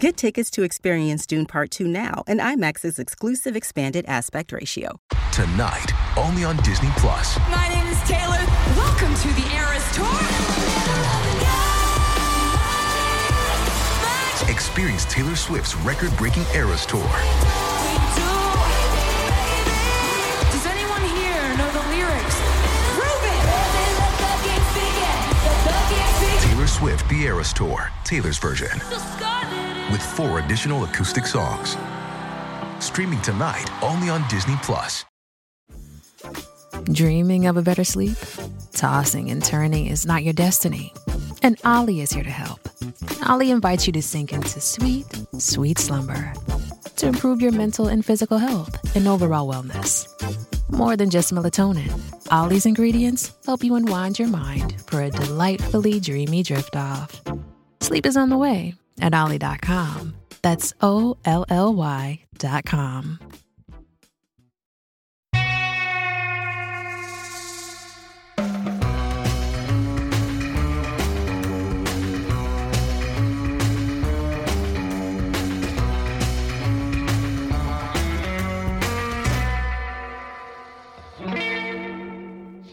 Get tickets to experience Dune Part 2 now and IMAX's exclusive expanded aspect ratio. Tonight, only on Disney Plus. My name is Taylor. Welcome to the Eras Tour. Experience Taylor Swift's record breaking Eras Tour. Does anyone here know the lyrics? Taylor Swift The Eras Tour, Taylor's version. With four additional acoustic songs. Streaming tonight only on Disney Plus. Dreaming of a better sleep? Tossing and turning is not your destiny. And Olly is here to help. Olly invites you to sink into sweet, sweet slumber to improve your mental and physical health and overall wellness. More than just melatonin, Olly's ingredients help you unwind your mind for a delightfully dreamy drift off. Sleep is on the way at Olly.com. That's O L L Y.com.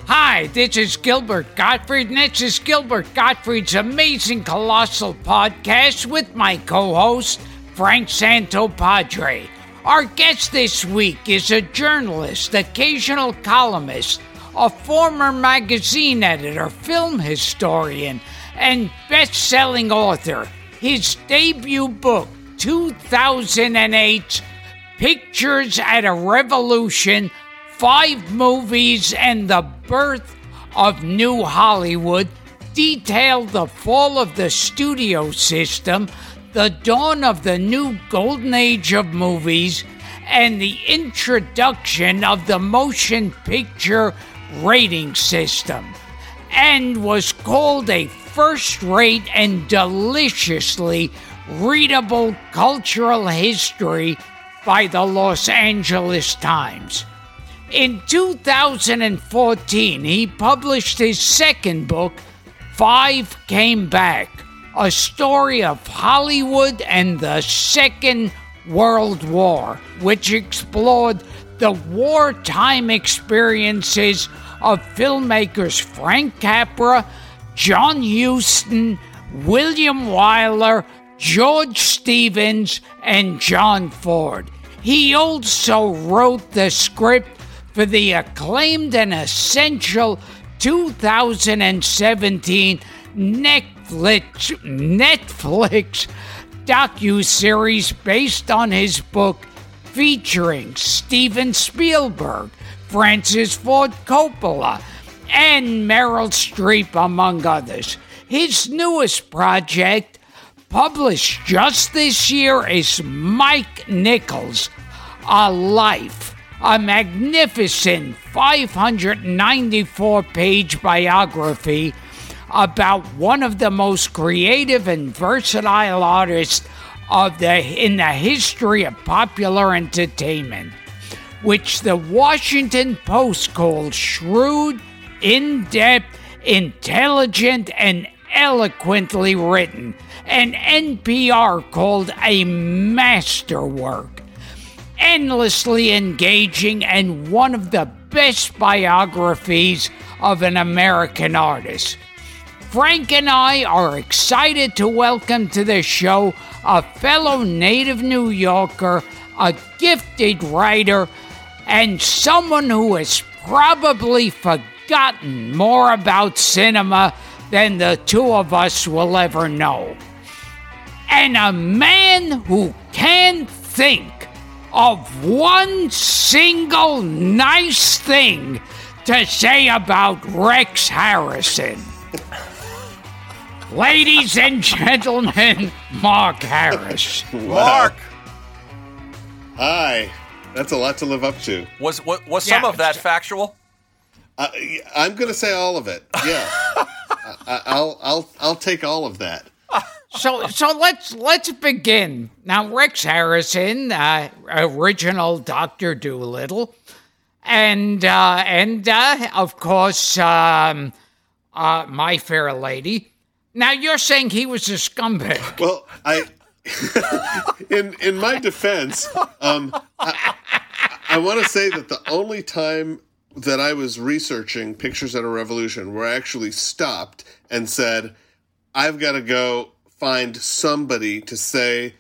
Hi, this is Gilbert Gottfried, and this is Gilbert Gottfried's amazing colossal podcast with my co host, Frank Santopadre. Our guest this week is a journalist, occasional columnist, a former magazine editor, film historian, and best selling author. His debut book, 2008 Pictures at a Revolution Five Movies and the Birth of New Hollywood, detailed the fall of the studio system, the dawn of the new golden age of movies, and the introduction of the motion picture rating system, and was called a first rate and deliciously readable cultural history by the Los Angeles Times. In 2014, he published his second book, Five Came Back, a story of Hollywood and the Second World War, which explored the wartime experiences of filmmakers Frank Capra, John Huston, William Wyler, George Stevens, and John Ford. He also wrote the script for the acclaimed and essential 2017 Netflix Netflix docu-series based on his book featuring Steven Spielberg, Francis Ford Coppola, and Meryl Streep among others. His newest project published just this year is Mike Nichols, A Life a magnificent 594 page biography about one of the most creative and versatile artists of the in the history of popular entertainment which the Washington Post called shrewd, in-depth, intelligent and eloquently written and NPR called a masterwork endlessly engaging and one of the best biographies of an American artist. Frank and I are excited to welcome to the show a fellow native New Yorker, a gifted writer, and someone who has probably forgotten more about cinema than the two of us will ever know. And a man who can think of one single nice thing to say about Rex Harrison. Ladies and gentlemen, Mark Harris. Mark. Hi. That's a lot to live up to. Was was, was some of that factual? Uh, I'm going to say all of it. Yeah, I, I'll I'll I'll take all of that. So so let's let's begin now. Rex Harrison, uh, original Doctor Dolittle, and uh, and uh, of course um, uh, My Fair Lady. Now you're saying he was a scumbag. Well, I in in my defense, um, I, I want to say that the only time that I was researching pictures at a revolution where I actually stopped and said, "I've got to go find somebody to say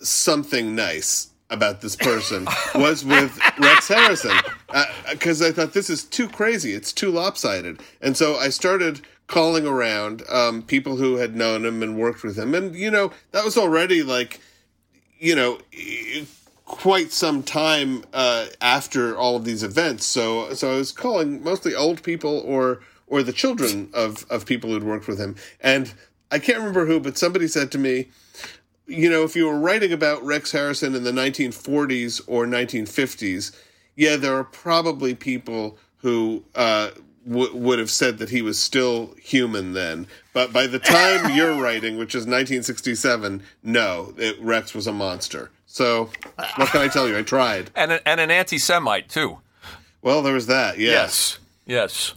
something nice." About this person was with Rex Harrison because I thought this is too crazy. It's too lopsided, and so I started calling around um, people who had known him and worked with him, and you know that was already like, you know, quite some time uh, after all of these events. So so I was calling mostly old people or or the children of of people who'd worked with him, and I can't remember who, but somebody said to me, you know, if you were writing about Rex Harrison in the 1940s or 1950s, yeah, there are probably people who uh, w- would have said that he was still human then. But by the time you're writing, which is 1967, no, it, Rex was a monster. So what can I tell you? I tried. And a, and an anti-Semite too. Well, there was that. Yes. Yes. Yes,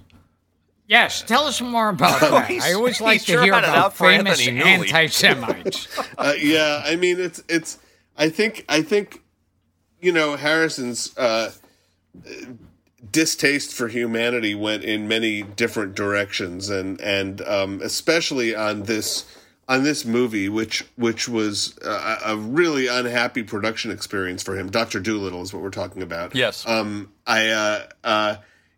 tell us more about that. I always like to sure hear had about famous Anthony anti-Semites. Uh, yeah, I mean it's it's. I think I think, you know, Harrison's uh, distaste for humanity went in many different directions, and and um, especially on this on this movie, which which was a, a really unhappy production experience for him. Doctor Dolittle is what we're talking about. Yes. Um, I, uh, uh,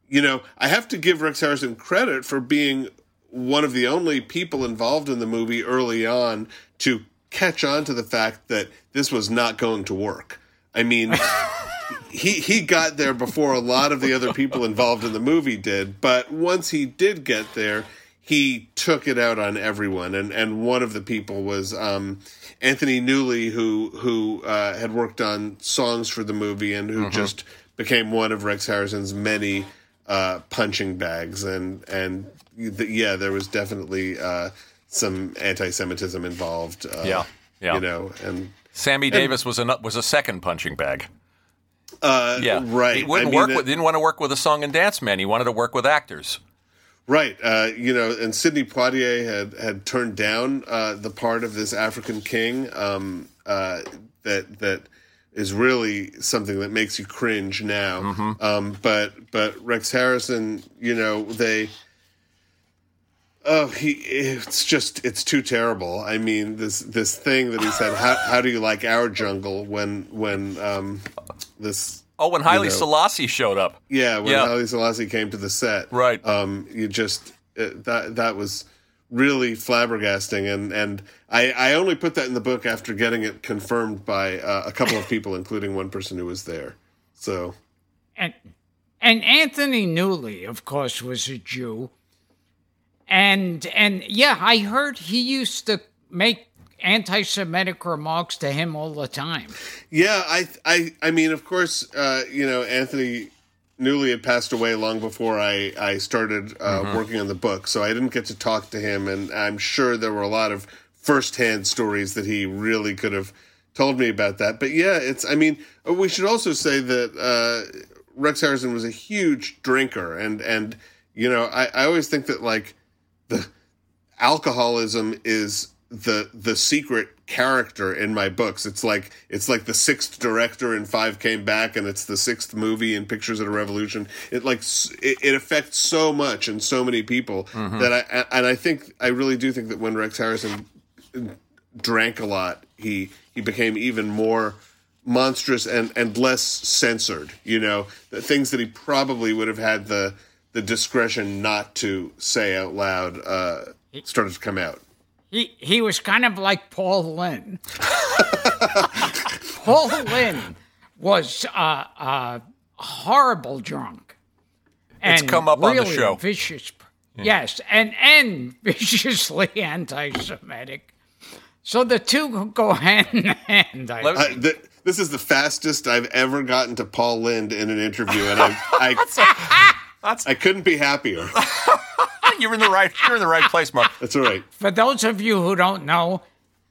you know, I have to give Rex Harrison credit for being one of the only people involved in the movie early on to catch on to the fact that this was not going to work. I mean, he he got there before a lot of the other people involved in the movie did, but once he did get there, he took it out on everyone, and and one of the people was um, Anthony Newley, who who uh, had worked on songs for the movie and who just became one of Rex Harrison's many uh, punching bags, and and th- yeah, there was definitely uh, some anti-Semitism involved. Uh, Yeah, yeah. you know, and Sammy Davis was a was a second punching bag. uh, Yeah, right. He wouldn't I mean, work it- with. Didn't want to work with a song and dance man. He wanted to work with actors. Right. Uh, you know, and Sidney Poitier had, had turned down uh, the part of this African king um, uh, that that is really something that makes you cringe now. Um, but but Rex Harrison, you know, they. Oh, he! It's just it's too terrible. I mean, this this thing that he said. How how do you like our jungle when when um, this Oh, when Haile know. Selassie showed up. yeah, when Yeah. Haile Selassie came to the set, Right. Um, you just uh, that that was really flabbergasting, and and I I only put that in the book after getting it confirmed by uh, a couple of people, including one person who was there. So and and Anthony Newley, of course, was a Jew. And and yeah, I heard he used to make anti-Semitic remarks to him all the time. yeah, I I I mean, of course, uh, you know, Anthony Newley had passed away long before I I started uh, working on the book, so I didn't get to talk to him, and I'm sure there were a lot of firsthand stories that he really could have told me about that. But yeah, it's I mean, we should also say that uh, Rex Harrison was a huge drinker, and and you know, I I always think that like the alcoholism is the the secret character in my books. It's like it's like the sixth director in Five Came Back, and it's the sixth movie in Pictures of a Revolution. It like it, it affects so much and so many people that I and I think I really do think that when Rex Harrison drank a lot, he he became even more monstrous and and less censored. You know, the things that he probably would have had the the discretion not to say out loud uh, started to come out. He he was kind of like Paul Lynde. Paul Lynde was uh, a horrible drunk. It's come up on the show. Vicious, yes, and and viciously anti-Semitic. So the two go hand in hand. I Let- Uh, think. the this is the fastest I've ever gotten to Paul Lynde in an interview, and I I, That's I couldn't be happier. you're in the right you're in the right place, Mark. That's all right. For those of you who don't know,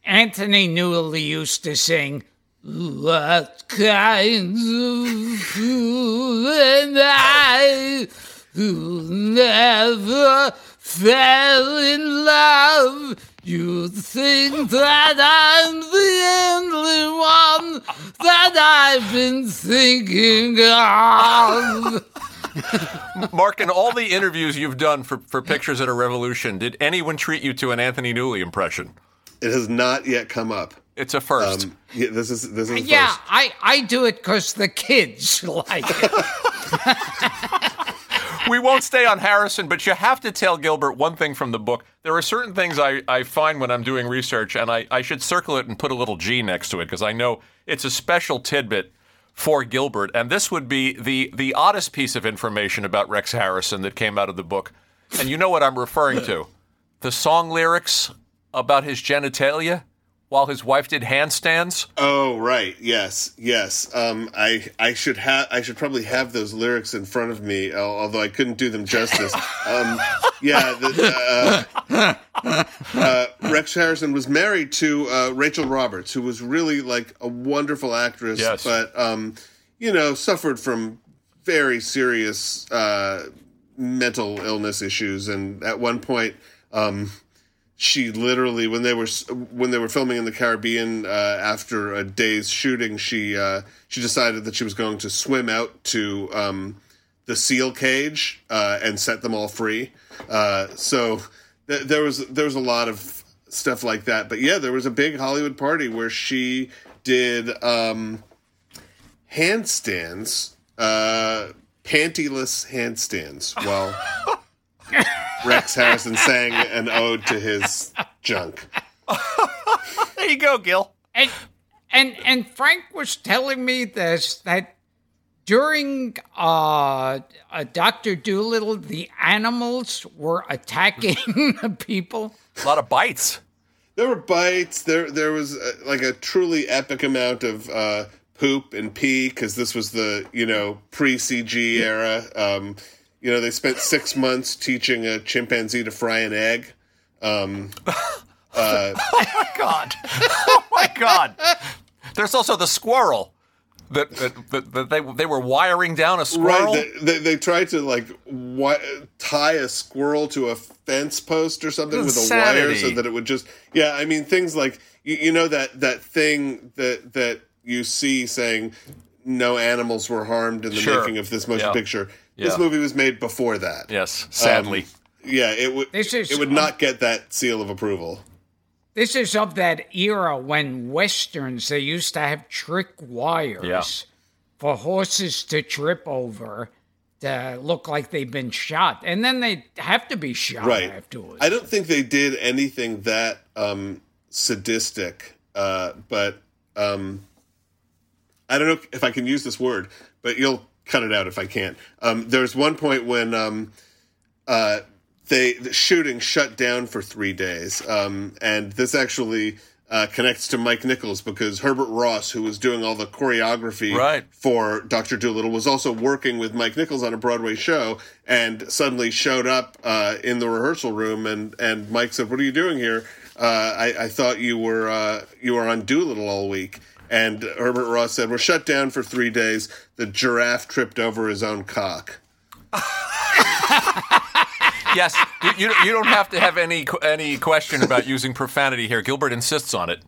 Anthony Newley used to sing, What kind of fool am I who never fell in love? You think that I'm the only one that I've been thinking of. Mark, in all the interviews you've done for, for Pictures at a Revolution, did anyone treat you to an Anthony Newley impression? It has not yet come up. It's a first. Um, yeah, this is this is Yeah, first. I, I do it because the kids like it. we won't stay on Harrison, but you have to tell Gilbert one thing from the book. There are certain things I, I find when I'm doing research, and I, I should circle it and put a little G next to it because I know it's a special tidbit for Gilbert. And this would be the, the oddest piece of information about Rex Harrison that came out of the book. And you know what I'm referring to the song lyrics about his genitalia while his wife did handstands. Oh right, yes, yes. Um, I I should have I should probably have those lyrics in front of me, although I couldn't do them justice. Um, yeah, the, uh, uh, Rex Harrison was married to uh, Rachel Roberts, who was really like a wonderful actress, Yes. but um, you know suffered from very serious uh, mental illness issues, and at one point. Um, she literally when they were when they were filming in the Caribbean uh, after a day's shooting, she uh, she decided that she was going to swim out to um, the seal cage uh, and set them all free. Uh, so th- there was there was a lot of stuff like that. But yeah, there was a big Hollywood party where she did um, handstands, uh, pantyless handstands, while Rex Harrison sang an ode to his junk. There you go, Gil. and and and Frank was telling me this that during uh, uh Doctor Dolittle, the animals were attacking the people. A lot of bites. There were bites. There, there was uh, like a truly epic amount of uh, poop and pee because this was the you know pre CG era. Um, you know, they spent six months teaching a chimpanzee to fry an egg. Um, God. Oh my God. There's also the squirrel that, that, that, they they were wiring down a squirrel. Right. They, they, they tried to like wi- tie a squirrel to a fence post or something with a wire so that it would just yeah. I mean things like you, you know that that thing that that you see saying no animals were harmed in the Sure. making of this motion Yeah. picture. Yeah. This movie was made before that. yes, sadly. Um, yeah, it would This is- it would not get that seal of approval. This is of that era when westerns they used to have trick wires Yeah. for horses to trip over to look like they've been shot, and then they have to be shot right afterwards. i don't think they did anything that um sadistic uh but um i don't know if i can use this word but you'll cut it out if i can't um there's one point when um uh they the shooting shut down for three days um and this actually uh, connects to Mike Nichols because Herbert Ross, who was doing all the choreography Right. for Doctor Dolittle, was also working with Mike Nichols on a Broadway show, and suddenly showed up uh, in the rehearsal room, and and Mike said, "What are you doing here? Uh, I, I thought you were uh, you were on Dolittle all week." And Herbert Ross said, "We're shut down for three days. The giraffe tripped over his own cock." yes, you, you, you don't have to have any any question about using profanity here. Gilbert insists on it.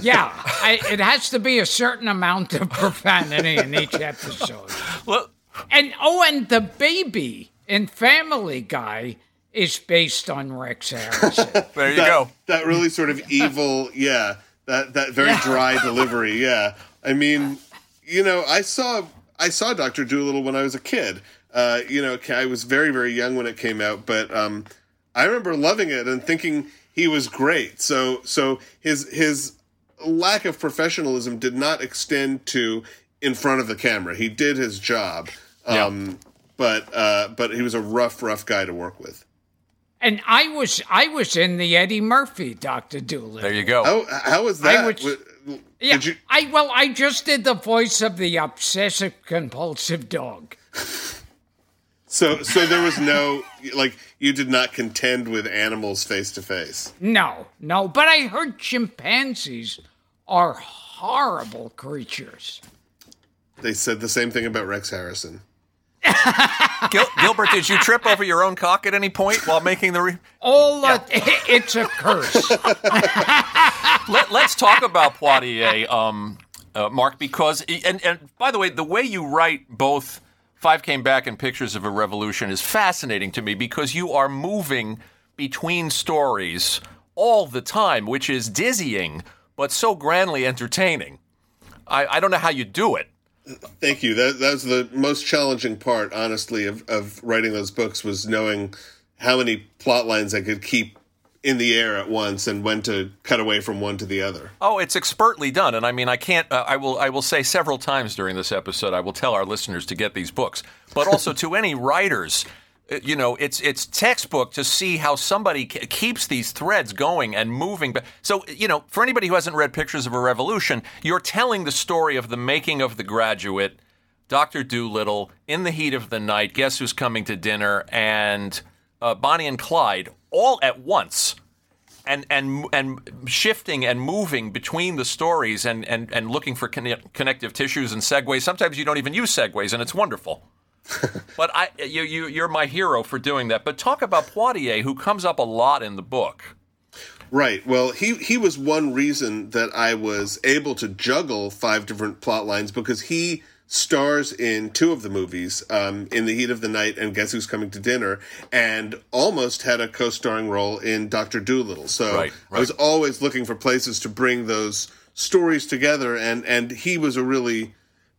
yeah, I, it has to be a certain amount of profanity in each episode. Well, And oh, and the baby in Family Guy is based on Rex Harrison. there you that, go. That really sort of evil, yeah. That that very dry delivery, yeah. I mean, you know, I saw I saw Doctor Dolittle when I was a kid. Uh, you know, I was very very young when it came out, but um, I remember loving it and thinking he was great. So so his his lack of professionalism did not extend to in front of the camera. He did his job. Yeah. Um, but uh, but he was a rough rough guy to work with. And I was I was in the Eddie Murphy Doctor Dolittle. There you go. How how was that? would- Was, Yeah, you- I well, I just did the voice of the obsessive compulsive dog. So, so there was no like you did not contend with animals face to face. No, no, but I heard chimpanzees are horrible creatures. They said the same thing about Rex Harrison. Gil- Gilbert, did you trip over your own cock at any point while making the? Re- All the, it's a curse. Let, us talk about Poitier, um, uh, Mark, because and and by the way, the way you write both Five Came Back and Pictures of a Revolution is fascinating to me because you are moving between stories all the time, which is dizzying but so grandly entertaining. I, I don't know how you do it. Thank you. That that was the most challenging part, honestly, of, of writing those books was knowing how many plot lines I could keep in the air at once and when to cut away from one to the other. Oh, it's expertly done, and I mean, I can't. Uh, I will. I will say several times during this episode. I will tell our listeners to get these books, but also to any writers. Uh, You know, it's it's textbook to see how somebody k- keeps these threads going and moving. So you know, for anybody who hasn't read Pictures of a Revolution, you're telling the story of the making of the graduate, Doctor Dolittle, in the heat of the night. Guess who's coming to dinner? And uh, Bonnie and Clyde all at once and and and shifting and moving between the stories and and and looking for conne- connective tissues and segues. Sometimes you don't even use segues, and it's wonderful. but I, you, you, you're my hero for doing that. But talk about Poitier, who comes up a lot in the book. Right. Well, he he was one reason that I was able to juggle five different plot lines because he stars in two of the movies, um, in the heat of the night and Guess Who's Coming to Dinner, and almost had a co-starring role in Doctor Dolittle. So Right, I was always looking for places to bring those stories together, and and he was a really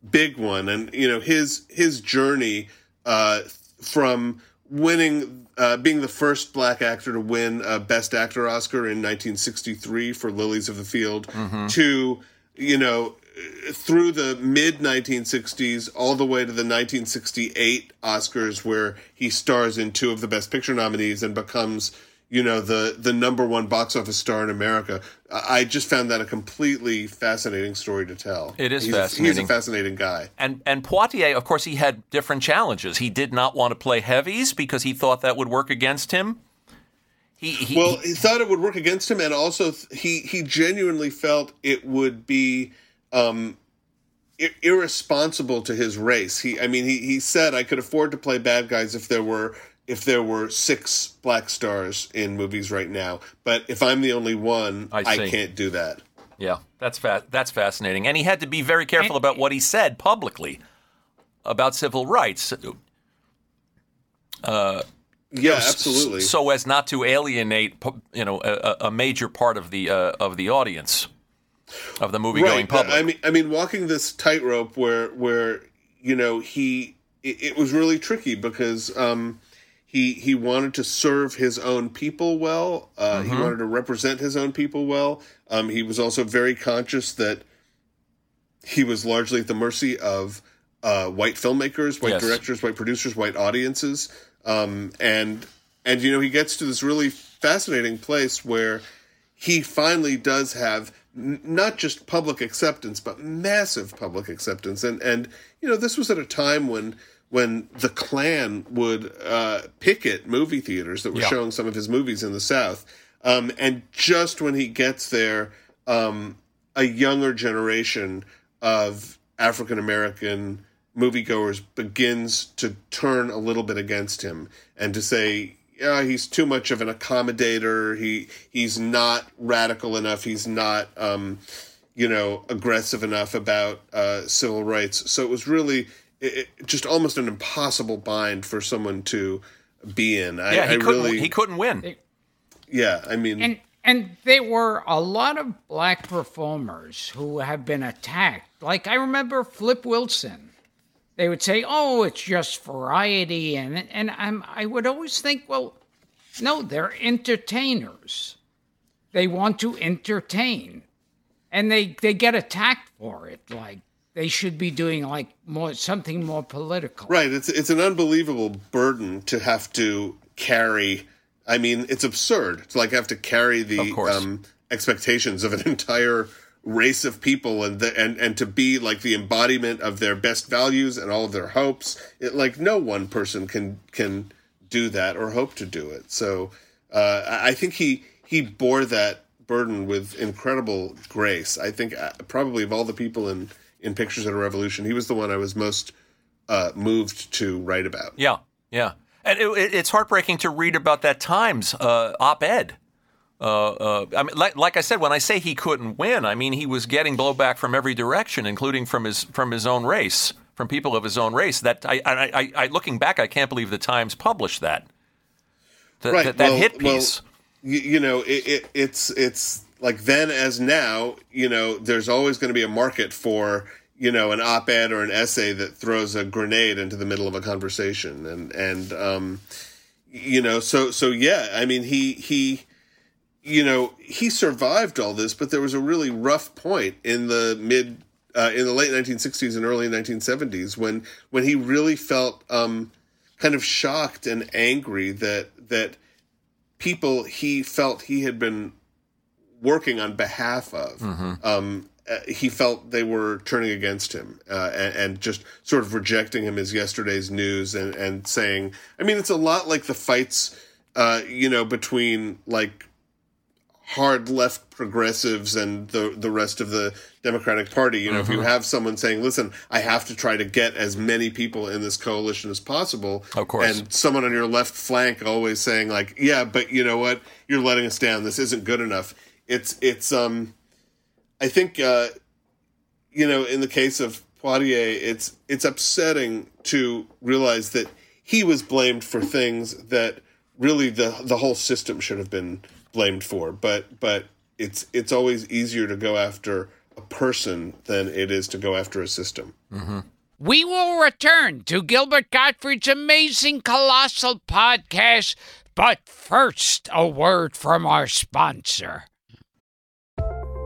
big one. And you know his his journey uh, from winning, uh, being the first black actor to win a Best Actor Oscar in 1963 for Lilies of the Field, to you know through the mid 1960s all the way to the 1968 Oscars where he stars in two of the best picture nominees and becomes you know the the number one box office star in America. I just found that a completely fascinating story to tell. It is he's A, he's fascinating. a fascinating guy. And and Poitier, of course, he had different challenges. He did not want to play heavies because he thought that would work against him. He, he Well, he thought it would work against him, and also he he genuinely felt it would be um, ir- irresponsible to his race. He, I mean, he he said I could afford to play bad guys if there were if there were six black stars in movies right now, but if I'm the only one, I I, can't do that. Yeah, that's fa- that's fascinating. And he had to be very careful about what he said publicly about civil rights, Yeah, absolutely. so as not to alienate, you know, a, a major part of the uh, of the audience of the movie going public. I mean, I mean, walking this tightrope where where you know he it, it was really tricky because um, he he wanted to serve his own people well. Uh, He wanted to represent his own people well. Um, he was also very conscious that he was largely at the mercy of uh, white filmmakers, white Yes. directors, white producers, white audiences, um, and and you know he gets to this really fascinating place where he finally does have n- not just public acceptance but massive public acceptance and and you know this was at a time when when the Klan would uh, picket movie theaters that were Yeah. showing some of his movies in the South, um, and just when he gets there, um, a younger generation of African American moviegoers begins to turn a little bit against him and to say, yeah, he's too much of an accommodator. He he's not radical enough. He's not, um, you know, aggressive enough about uh, civil rights. So it was really it, it- just almost an impossible bind for someone to be in. I, yeah, he I couldn't. really, he couldn't win. yeah. I mean, And and there were a lot of black performers who have been attacked. Like I remember Flip Wilson. They would say, "Oh, it's just variety," and and I'm I would always think, well, no, they're entertainers. They want to entertain, and they they get attacked for it. Like they should be doing like more something more political. Right. It's it's an unbelievable burden to have to carry. I mean, it's absurd to like have to carry the course. um, expectations of an entire race of people and the, and and to be like the embodiment of their best values and all of their hopes. It, like no one person can can do that or hope to do it. So uh, I think he he bore that burden with incredible grace. I think uh, probably of all the people in in Pictures of a Revolution, he was the one I was most uh, moved to write about. Yeah, yeah, and it, it, it's heartbreaking to read about that Times uh, op-ed. Uh, uh, I mean, like, like, I said, when I say he couldn't win, I mean he was getting blowback from every direction, including from his from his own race, from people of his own race. That I, I, I, I looking back, I can't believe the Times published that. The, right. That, that well, hit piece. Well, you, you know, it, it, it's it's like then as now. You know, there's always going to be a market for you know an op-ed or an essay that throws a grenade into the middle of a conversation, and and um, you know, so so yeah. I mean, he he you know, he survived all this, but there was a really rough point in the mid, uh, in the late 1960s and early 1970s when when he really felt um, kind of shocked and angry that that people he felt he had been working on behalf of. Mm-hmm. Um, uh, he felt they were turning against him uh, and, and, just sort of rejecting him as yesterday's news and, and saying, I mean, it's a lot like the fights, uh, you know, between like hard left progressives and the the rest of the Democratic Party. You know, mm-hmm. if you mm-hmm. have someone saying, "Listen, I have to try to get as many people in this coalition as possible," of course, and someone on your left flank always saying, "Like, yeah, but you know what? You're letting us down. This isn't good enough." It's it's um, I think uh, you know, in the case of Poitier, it's it's upsetting to realize that he was blamed for things that really the the whole system should have been blamed for, but but it's it's always easier to go after a person than it is to go after a system. Mm-hmm. We will return to Gilbert Gottfried's amazing colossal podcast, but first, a word from our sponsor.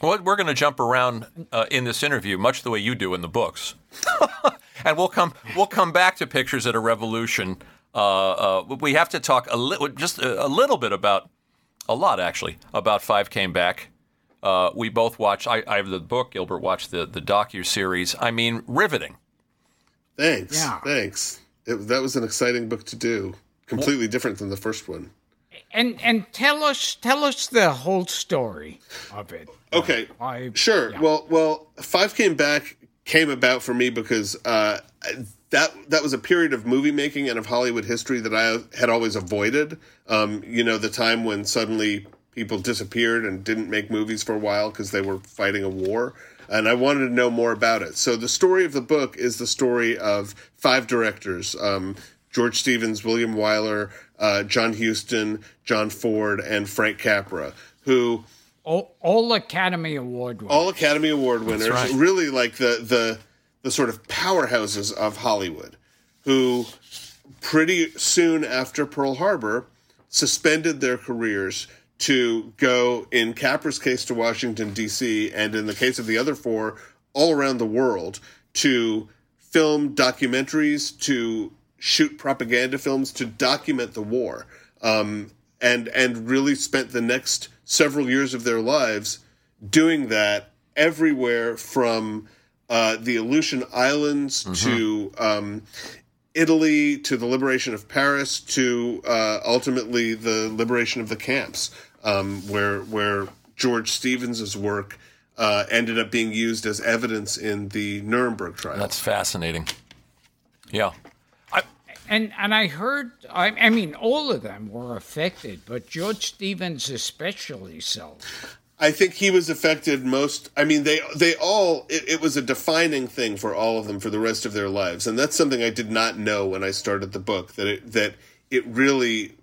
Well, we're going to jump around uh, in this interview, much the way you do in the books, and we'll come we'll come back to pictures at a revolution. Uh, uh, we have to talk a little, just a, a, little bit about a lot actually about Five Came Back. Uh, we both watched. I, I, have the book. Gilbert watched the the docu series. I mean, riveting. Thanks. Yeah. Thanks. It, that was an exciting book to do. Completely well, different than the first one and and tell us tell us the whole story of it. Okay, uh, sure. Yeah. Well, well, Five came back came about for me because uh, that that was a period of movie making and of Hollywood history that I had always avoided. Um, you know, the time when suddenly people disappeared and didn't make movies for a while because they were fighting a war. And I wanted to know more about it. So the story of the book is the story of five directors: um, George Stevens, William Wyler, uh, John Huston, John Ford, and Frank Capra, who all, all Academy Award winners. all Academy Award winners, right. really like the the the sort of powerhouses of Hollywood, who pretty soon after Pearl Harbor suspended their careers to go in Capra's case to Washington D.C. and in the case of the other four all around the world to film documentaries to shoot propaganda films to document the war. um, and and really spent the next several years of their lives doing that everywhere from uh, the Aleutian Islands to um, Italy to the liberation of Paris to uh, ultimately the liberation of the camps, um, where where George Stevens's work uh, ended up being used as evidence in the Nuremberg trial. That's fascinating. Yeah. And and I heard, I, I mean, all of them were affected, but George Stevens especially so. I think he was affected most. I mean, they they all. It, it, was a defining thing for all of them for the rest of their lives, and that's something I did not know when I started the book. That it that it really,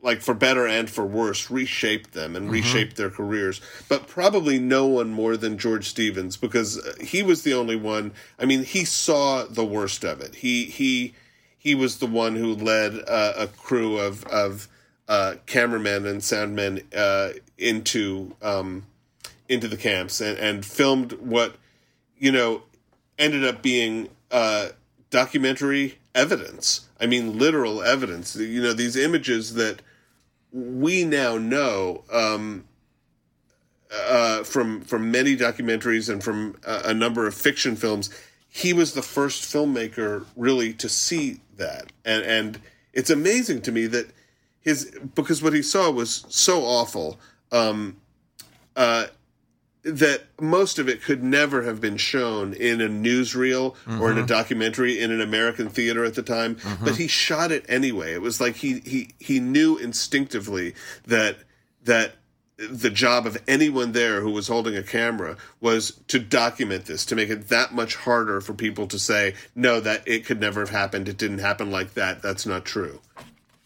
like for better and for worse, reshaped them and mm-hmm. reshaped their careers. But probably no one more than George Stevens because he was the only one. I mean, he saw the worst of it. He he he was the one who led uh, a crew of of uh, cameramen and soundmen uh, into um, into the camps and, and filmed what you know ended up being uh, documentary evidence. I mean, literal evidence. You know, these images that we now know um, uh, from from many documentaries and from a, a number of fiction films. He was the first filmmaker really to see that, and and it's amazing to me that his because what he saw was so awful um, uh, that most of it could never have been shown in a newsreel mm-hmm. or in a mm-hmm. documentary in an American theater at the time. Mm-hmm. But he shot it anyway. It was like he he he knew instinctively that that the job of anyone there who was holding a camera was to document this to make it that much harder for people to say no that it could never have happened. It didn't happen like that. That's not true.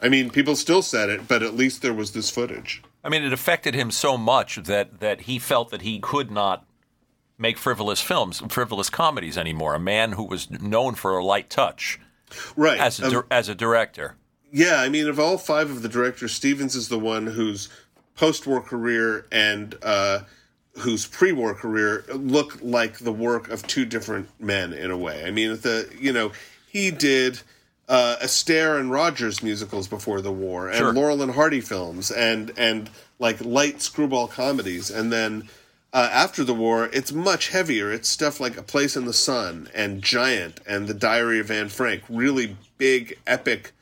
I mean people still said it but at least there was this footage. I mean it affected him so much that that he felt that he could not make frivolous films frivolous comedies anymore. A man who was known for a light touch right. as a, um, as a director. yeah i mean of all five of the directors stevens is the one who's post-war career and uh, whose pre-war career look like the work of two different men in a way. I mean, the you know he did uh, Astaire and Rogers musicals before the war, and sure. Laurel and Hardy films, and and like light screwball comedies, and then. Uh, after the war, it's much heavier. It's stuff like A Place in the Sun and Giant and The Diary of Anne Frank, really big, epic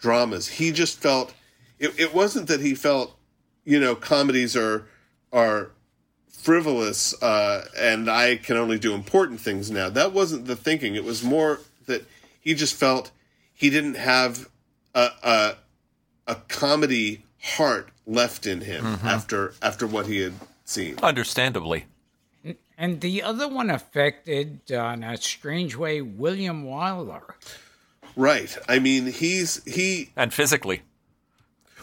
dramas. He just felt it, it wasn't that he felt you know comedies are are frivolous uh, and I can only do important things now. That wasn't the thinking. It was more that he just felt he didn't have a a, a comedy heart left in him mm-hmm. after after what he had seen. Understandably. And the other one affected, uh, in a strange way, William Wyler. Right. I mean, he's he and physically.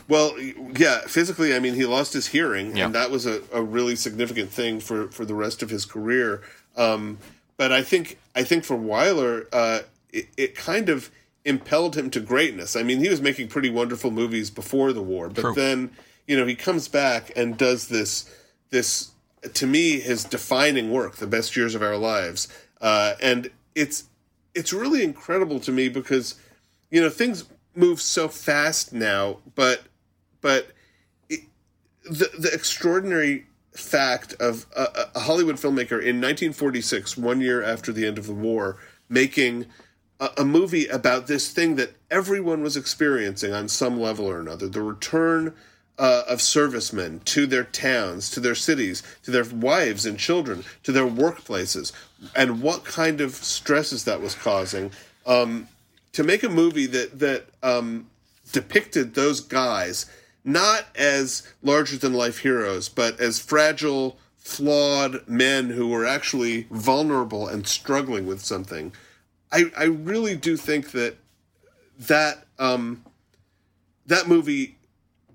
Well, yeah, physically, I mean, he lost his hearing, yeah. and that was a, a really significant thing for, for the rest of his career. Um, but I think I think for Wyler, uh, it, it, kind of impelled him to greatness. I mean, he was making pretty wonderful movies before the war, but True. then you know he comes back and does this this to me his defining work, the best years of our lives, uh, and it's it's really incredible to me because you know things move so fast now, but but it, the the extraordinary fact of a, a, Hollywood filmmaker in 1946, one year after the end of the war, making a, a, movie about this thing that everyone was experiencing on some level or another the return uh, of servicemen to their towns, to their cities, to their wives and children, to their workplaces, and what kind of stresses that was causing. Um, to make a movie that that um, depicted those guys not as larger than life heroes, but as fragile, flawed men who were actually vulnerable and struggling with something. I, I really do think that that um, that movie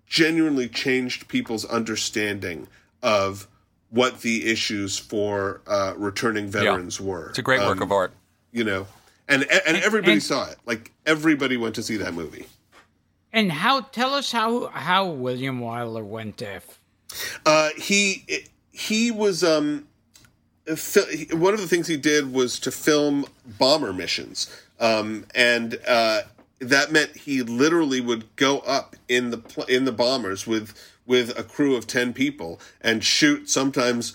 genuinely changed people's understanding of what the issues for uh, returning veterans yeah. were. It's a great work um, of art. You know, and and, everybody and, saw it. Like everybody went to see that movie. And how? Tell us how how William Wyler went deaf. Uh, he he was um, one of the things he did was to film bomber missions, um, and uh, that meant he literally would go up in the in the bombers with with a crew of 10 people and shoot sometimes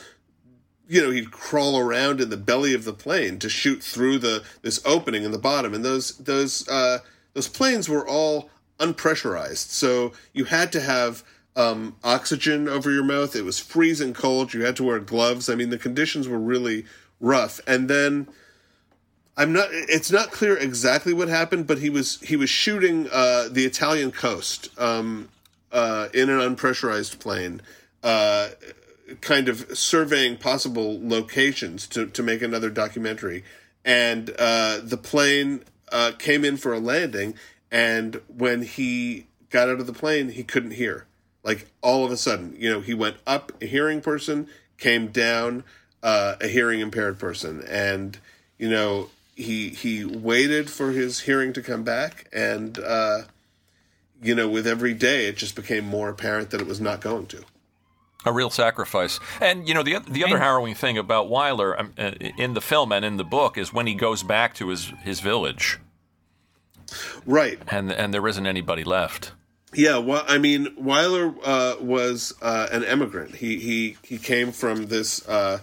you know he'd crawl around in the belly of the plane to shoot through the this opening in the bottom and those those uh those planes were all unpressurized. So you had to have um, oxygen over your mouth. It was freezing cold. You had to wear gloves. I mean the conditions were really rough. And then i'm not it's not clear exactly what happened but he was he was shooting uh, the italian coast um, uh, in an unpressurized plane uh, kind of surveying possible locations to, to make another documentary. And uh, the plane uh, came in for a landing, and when he got out of the plane, he couldn't hear. Like all of a sudden, you know, he went up a hearing person, came down uh, a hearing impaired person, and you know he he waited for his hearing to come back, and uh, you know with every day it just became more apparent that it was not going to. A real sacrifice. And, you know, the, the other harrowing thing about Wyler um, uh, in the film and in the book is when he goes back to his, his village. Right. And, and there isn't anybody left. Yeah, well, I mean, Wyler uh, was uh, an immigrant. He he he came from this uh,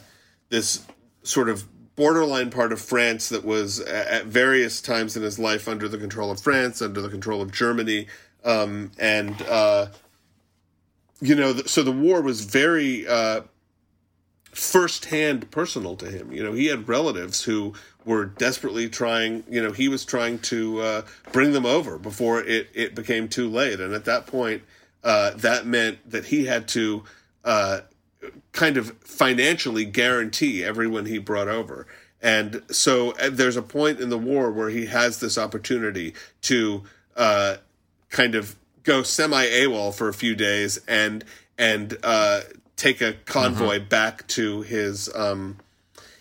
this sort of borderline part of France that was at various times in his life under the control of France, under the control of Germany, um, and uh, you know, so the war was very uh, firsthand personal to him. You know, he had relatives who were desperately trying. You know, he was trying to uh, bring them over before it it became too late, and at that point, uh, that meant that he had to uh, kind of financially guarantee everyone he brought over. And so uh, there's a point in the war where he has this opportunity to uh, kind of go semi AWOL for a few days and and uh, take a convoy mm-hmm. back to his um,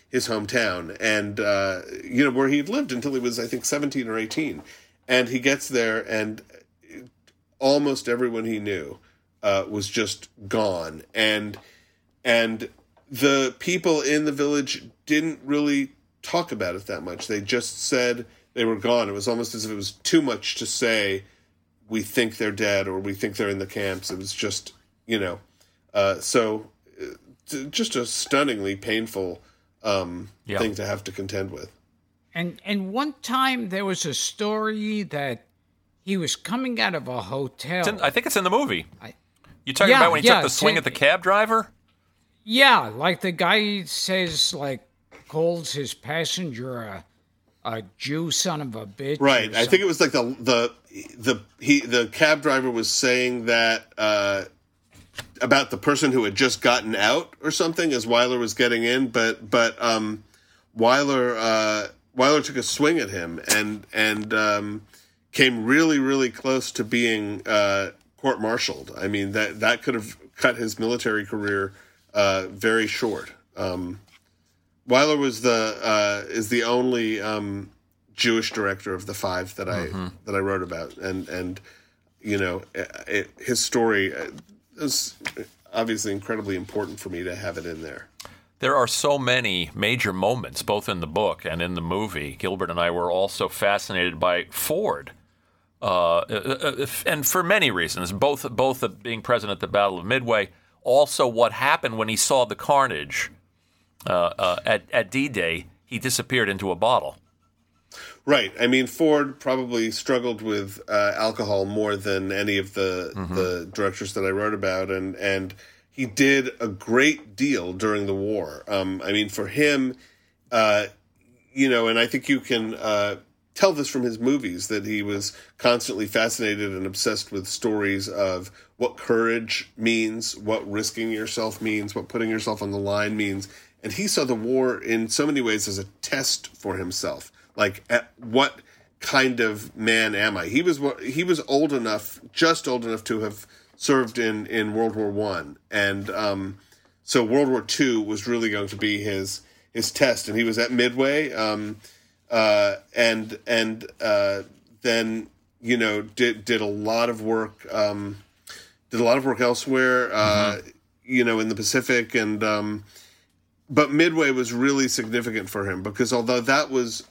his hometown and uh, you know where he'd lived until he was I think seventeen or eighteen, and he gets there and almost everyone he knew uh, was just gone and and the people in the village didn't really talk about it that much. They just said they were gone. It was almost as if it was too much to say we think they're dead or we think they're in the camps. It was just, you know, uh, so uh, just a stunningly painful um, yeah. thing to have to contend with. And and one time there was a story that he was coming out of a hotel. In, I think it's in the movie. I, you talking yeah, about when he yeah, took the swing in, at the cab driver? Yeah, like the guy says, like calls his passenger a a Jew son of a bitch. Right. I think it was like the the the he the cab driver was saying that uh, about the person who had just gotten out or something as Wyler was getting in, but but um, Wyler uh, Wyler took a swing at him and and um, came really really close to being uh, court-martialed. I mean that that could have cut his military career uh, very short. Um, Wyler was the uh, is the only um, Jewish director of the five that I mm-hmm. that I wrote about, and and you know it, it, his story is obviously incredibly important for me to have it in there. There are so many major moments, both in the book and in the movie. Gilbert and I were also fascinated by Ford. Uh, uh, uh and for many reasons, both both being present at the Battle of Midway, also what happened when he saw the carnage uh, uh, at, at D Day, he disappeared into a bottle. Right. I mean, Ford probably struggled with uh, alcohol more than any of the mm-hmm. the directors that I wrote about, and and he did a great deal during the war. Um, I mean, for him, uh, you know, and I think you can uh, tell this from his movies that he was constantly fascinated and obsessed with stories of what courage means, what risking yourself means, what putting yourself on the line means and he saw the war in so many ways as a test for himself. Like, what kind of man am I? He was he was old enough, just old enough to have served in in World War One, and um, so World War Two was really going to be his his test. And he was at Midway, um, uh, and and uh, then you know did did a lot of work. Um, did a lot of work elsewhere, uh, mm-hmm. you know, in the Pacific, and um, but Midway was really significant for him because although that was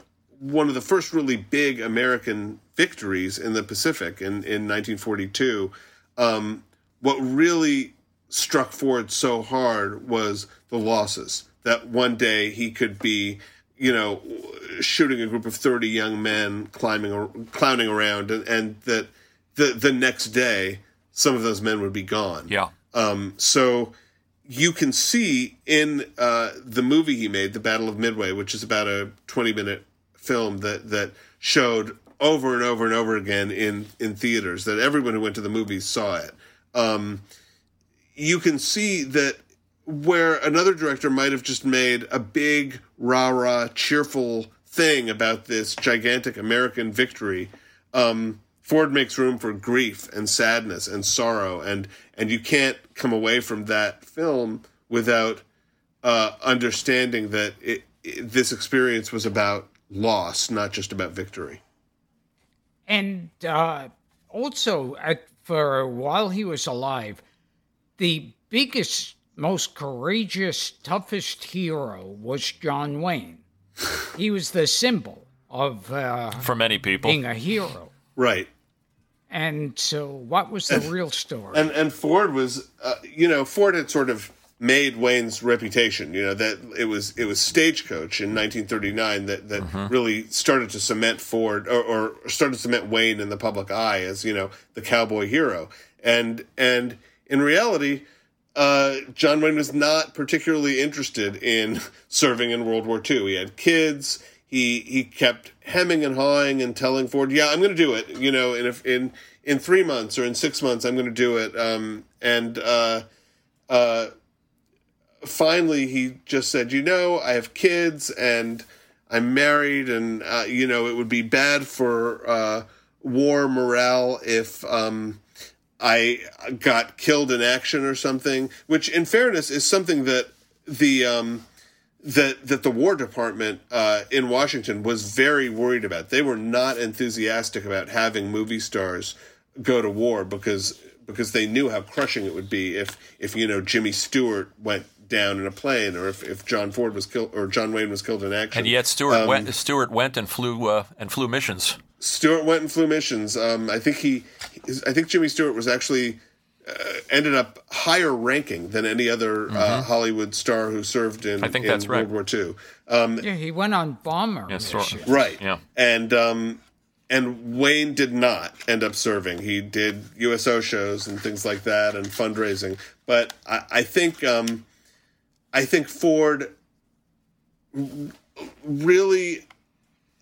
one of the first really big American victories in the Pacific in, in 1942. Um, what really struck Ford so hard was the losses. That one day he could be, you know, shooting a group of 30 young men climbing, clowning around, and, and that the, the next day some of those men would be gone. Yeah. Um, so you can see in uh, the movie he made, The Battle of Midway, which is about a 20 minute film that, that showed over and over and over again in, in theaters, that everyone who went to the movies saw it. Um, you can see that where another director might have just made a big, rah rah, cheerful thing about this gigantic American victory, um, Ford makes room for grief and sadness and sorrow, and and you can't come away from that film without uh, understanding that it, it, this experience was about loss, not just about victory. And uh, also, at, for while he was alive, the biggest, most courageous, toughest hero was John Wayne. he was the symbol of uh, for many people being a hero. Right. And so, what was the real story? And and Ford was, uh, you know, Ford had sort of made Wayne's reputation. You know that it was it was Stagecoach in 1939 that that Mm-hmm. really started to cement Ford or, or started to cement Wayne in the public eye as you know the cowboy hero. And and in reality, uh, John Wayne was not particularly interested in serving in World War II. He had kids. He he kept hemming and hawing and telling Ford, "Yeah, I'm going to do it." You know, in if in in three months or in six months, I'm going to do it. Um, and uh, uh, finally, he just said, "You know, I have kids and I'm married, and uh, you know, it would be bad for uh, war morale if." Um, I got killed in action or something, which, in fairness, is something that the um, that that the War Department uh, in Washington was very worried about. They were not enthusiastic about having movie stars go to war because because they knew how crushing it would be if if you know Jimmy Stewart went down in a plane or if, if John Ford was killed or John Wayne was killed in action. And yet Stewart Um, went. Stewart went and flew uh, and flew missions. Stewart went and flew missions. Um, I think he, I think Jimmy Stewart was actually uh, ended up higher ranking than any other uh, Hollywood star who served in, Mm-hmm. I think in that's right. World War II. Um, yeah, he went on bomber Yeah, so- missions. right. Yeah. And um, and Wayne did not end up serving. He did USO shows and things like that and fundraising. But I, I think um, I think Ford really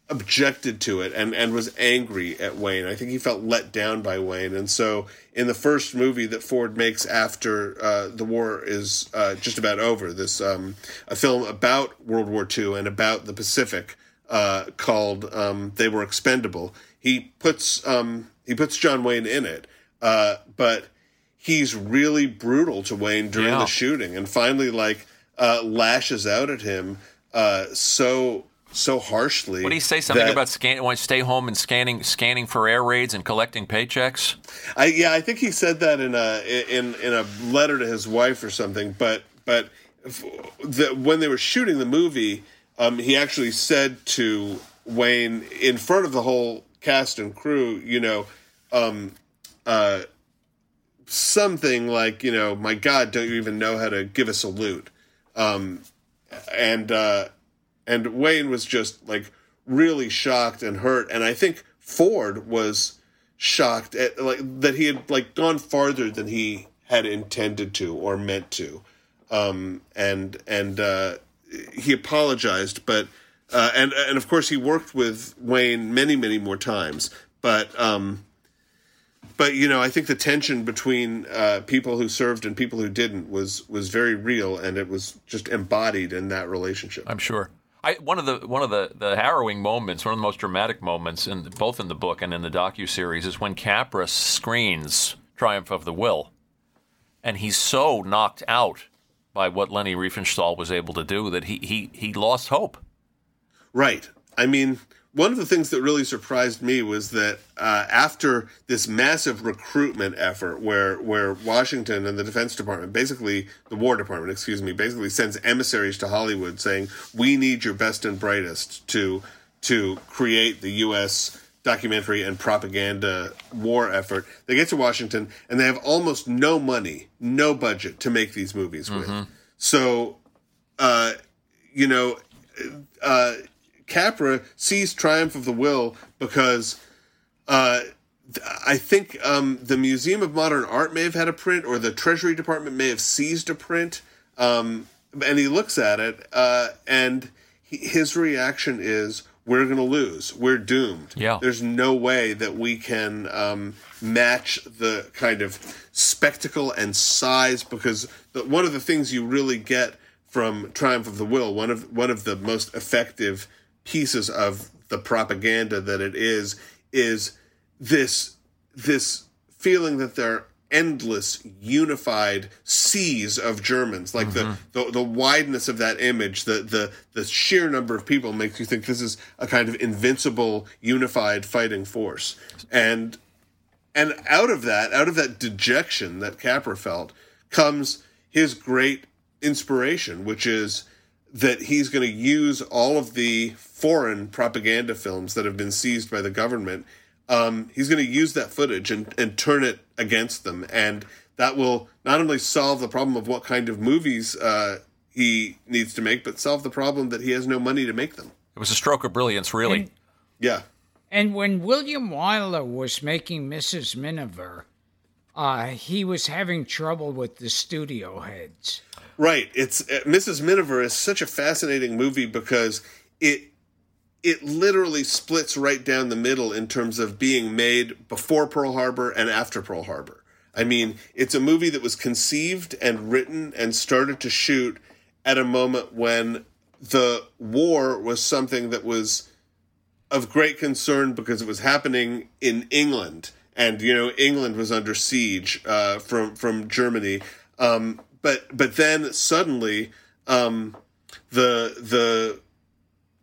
objected to it and, and was angry at Wayne. I think he felt let down by Wayne. And so in the first movie that Ford makes after uh, the war is uh, just about over, this um, a film about World War II and about the Pacific uh, called um, They Were Expendable. He puts um, he puts John Wayne in it, uh, but he's really brutal to Wayne during Yeah. the shooting and finally like uh, lashes out at him uh, so so harshly. What do you say? Something that- about scan? Want to stay home and scanning, scanning for air raids and collecting paychecks? I yeah, I think he said that in a in in a letter to his wife or something. But but the, when they were shooting the movie, um, he actually said to Wayne in front of the whole cast and crew, you know, um, uh, something like, you know, my God, don't you even know how to give a salute? Um, and uh, and Wayne was just like really shocked and hurt, and I think Ford was shocked at like that he had like gone farther than he had intended to or meant to, um, and and uh, he apologized, but uh, and and of course he worked with Wayne many many more times, but. Um, but you know, I think the tension between uh, people who served and people who didn't was was very real, and it was just embodied in that relationship. I'm sure. I, one of the one of the, the harrowing moments, one of the most dramatic moments in both in the book and in the docu series, is when Capra screens "Triumph of the Will," and he's so knocked out by what Leni Riefenstahl was able to do that he he he lost hope. Right. I mean, one of the things that really surprised me was that uh, after this massive recruitment effort, where where Washington and the Defense Department, basically the War Department, excuse me, basically sends emissaries to Hollywood saying, "We need your best and brightest to to create the U.S. documentary and propaganda war effort. They get to Washington and they have almost no money, no budget to make these movies with. So, uh, you know, uh, Capra sees Triumph of the Will because uh, I think um, the Museum of Modern Art may have had a print, or the Treasury Department may have seized a print. Um, and he looks at it, uh, and he, his reaction is, "We're going to lose. We're doomed. Yeah. There's no way that we can um, match the kind of spectacle and size because the, one of the things you really get from Triumph of the Will, one of one of the most effective pieces of the propaganda that it is, is this this feeling that they're endless unified seas of Germans. Like the, mm-hmm. the the wideness of that image the the the sheer number of people makes you think this is a kind of invincible unified fighting force. And and out of that out of that dejection that Capra felt comes his great inspiration which is that he's going to use all of the foreign propaganda films that have been seized by the government. Um, he's going to use that footage and, and turn it against them. And that will not only solve the problem of what kind of movies uh, he needs to make, but solve the problem that he has no money to make them. It was a stroke of brilliance, really. And- Yeah. And when William Wyler was making Mrs. Miniver, uh, he was having trouble with the studio heads. Right. It's uh, Mrs. Miniver is such a fascinating movie because it it literally splits right down the middle in terms of being made before Pearl Harbor and after Pearl Harbor. I mean, it's a movie that was conceived and written and started to shoot at a moment when the war was something that was of great concern because it was happening in England, and you know England was under siege uh, from from Germany. Um, but but then suddenly um, the the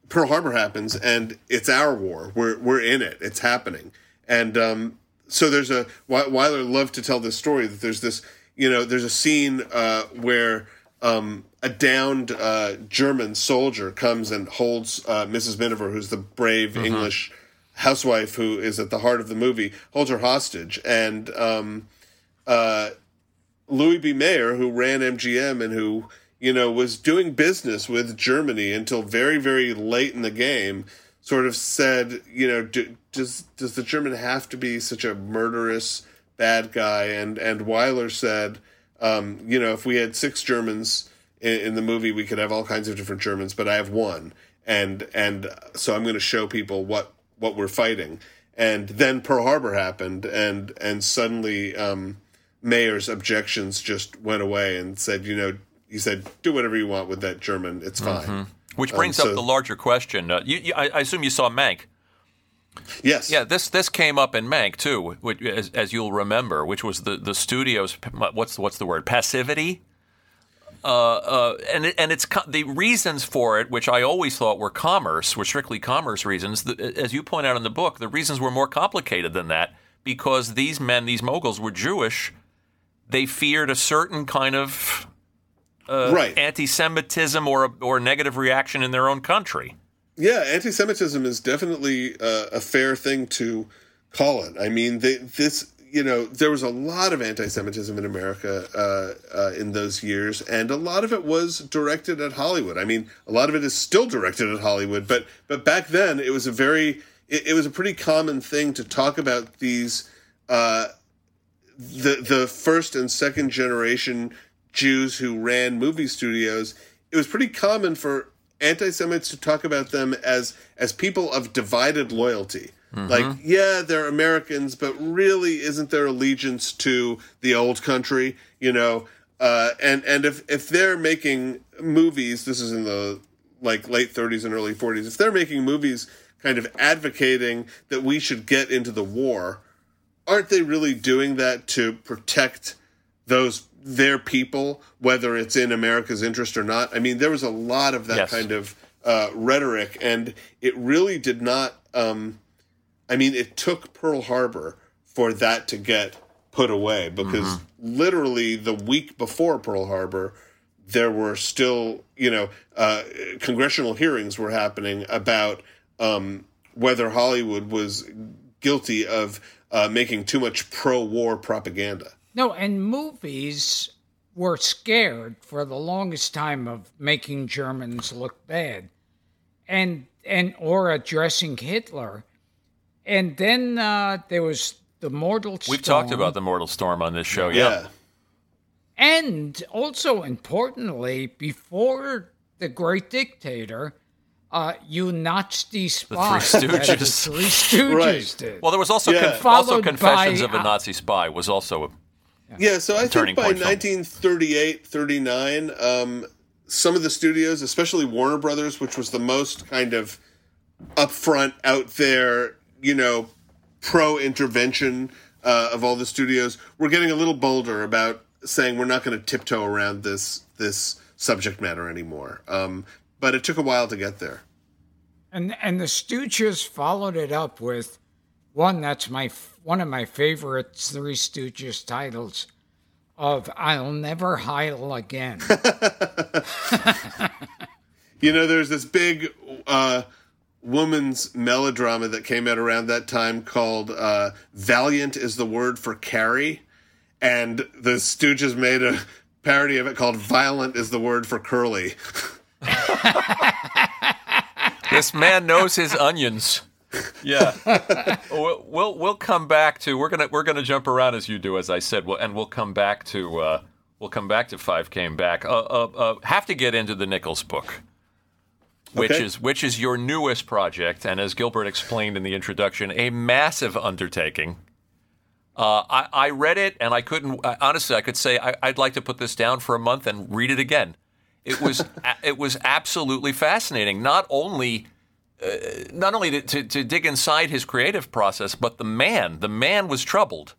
Pearl Harbor happens, and it's our war. We're we're in it. It's happening, and um, so there's a Wyler loved to tell this story that there's this you know there's a scene uh, where um, a downed uh, German soldier comes and holds uh, Mrs. Miniver, who's the brave English housewife who is at the heart of the movie, holds her hostage, and um, uh, Louis B. Mayer, who ran MGM and who you know was doing business with Germany until very very late in the game, sort of said, you know, do, does does the German have to be such a murderous bad guy? And and Wyler said, um, you know, if we had six Germans in, in the movie, we could have all kinds of different Germans, but I have one, and and so I'm going to show people what what we're fighting. And then Pearl Harbor happened, and and suddenly. Um, Mayer's objections just went away and said, you know, he said, do whatever you want with that German. It's fine. Which Um, brings so- up the larger question. Uh, you, you, I, I assume you saw Mank. Yes. Yeah, this this came up in Mank too, which, as, as you'll remember, which was the the studio's what's what's the word passivity. Uh, uh, and and it's co- the reasons for it, which I always thought were commerce, were strictly commerce reasons. The, as you point out in the book, the reasons were more complicated than that because these men, these moguls, were Jewish. They feared a certain kind of uh, Right. anti-Semitism or or negative reaction in their own country. Yeah, anti-Semitism is definitely uh, a fair thing to call it. I mean, they, this, you know, there was a lot of anti-Semitism in America uh, uh, in those years, and a lot of it was directed at Hollywood. I mean, a lot of it is still directed at Hollywood, but but back then it was a very, it, it was a pretty common thing to talk about these. Uh, the the first and second generation Jews who ran movie studios, it was pretty common for anti-Semites to talk about them as as people of divided loyalty. Like, yeah, they're Americans, but really, isn't their allegiance to the old country? You know, uh, and and if if they're making movies, this is in the like late 30s and early 40s. If they're making movies, kind of advocating that we should get into the war, aren't they really doing that to protect those their people, whether it's in America's interest or not? I mean, there was a lot of that Yes. kind of uh, rhetoric, and it really did not. Um, I mean, it took Pearl Harbor for that to get put away because literally the week before Pearl Harbor, there were still, you know, uh, congressional hearings were happening about um, whether Hollywood was guilty of uh, making too much pro-war propaganda. No, and movies were scared for the longest time of making Germans look bad, and and or addressing Hitler, and then uh, there was the Mortal Storm. We've talked about the Mortal Storm on this show. Yeah. And also importantly, before the Great Dictator, uh, you Nazi spies. The Three Stooges. The Three Stooges Right. did. Well, there was also Yeah. conf- also Confessions by, of a uh, Nazi Spy was also a Yeah, so I turning think by 1938, 39, um, some of the studios, especially Warner Brothers, which was the most kind of upfront, out there, you know, pro intervention uh, of all the studios, were getting a little bolder about saying we're not going to tiptoe around this this subject matter anymore. Um, but it took a while to get there. And and the Stooges followed it up with one that's my one of my favorite Three Stooges titles of "I'll Never Heil Again." You know, there's this big uh, woman's melodrama that came out around that time called uh, "Valiant is the word for Carrie," and the Stooges made a parody of it called "Violent is the word for Curly." This man knows his onions. Yeah, we'll, we'll we'll come back to we're gonna we're gonna jump around as you do, as I said, we'll, and we'll come back to uh, we'll come back to Five Came Back. Uh, uh, uh, have to get into the Nichols book, which Okay. is which is your newest project, and as Gilbert explained in the introduction, a massive undertaking. Uh, I, I read it, and I couldn't. I, honestly, I could say I, I'd like to put this down for a month and read it again. It was it was absolutely fascinating. Not only uh, not only to, to, to dig inside his creative process, but the man. The man was troubled.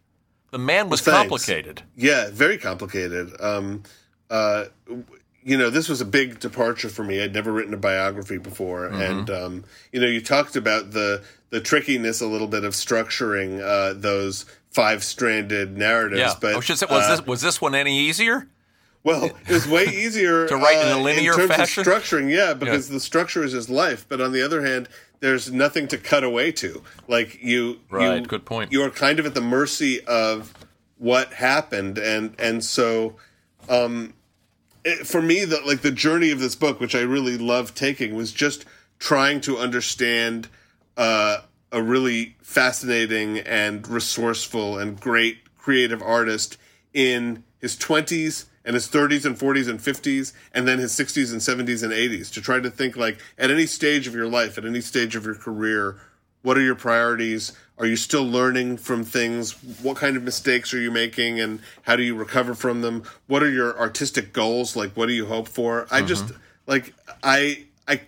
The man was Thanks. complicated. Yeah, very complicated. Um, uh, you know, this was a big departure for me. I'd never written a biography before, Mm-hmm. and um, you know, you talked about the the trickiness a little bit of structuring uh, those five stranded narratives. Yeah. but say, was uh, this was this one any easier? Well, it was way easier To write in a linear uh, in terms fashion? of structuring. Yeah, because the structure is his life. But on the other hand, there's nothing to cut away to. Like you, Right, you- good point. You are kind of at the mercy of what happened, and and so, um, it, for me, the like the journey of this book, which I really loved taking, was just trying to understand uh, a really fascinating and resourceful and great creative artist in his 20s and his 30s and 40s and 50s and then his 60s and 70s and 80s to try to think like at any stage of your life at any stage of your career what are your priorities? Are you still learning from things? What kind of mistakes are you making and how do you recover from them? What are your artistic goals? Like what do you hope for? I just like i i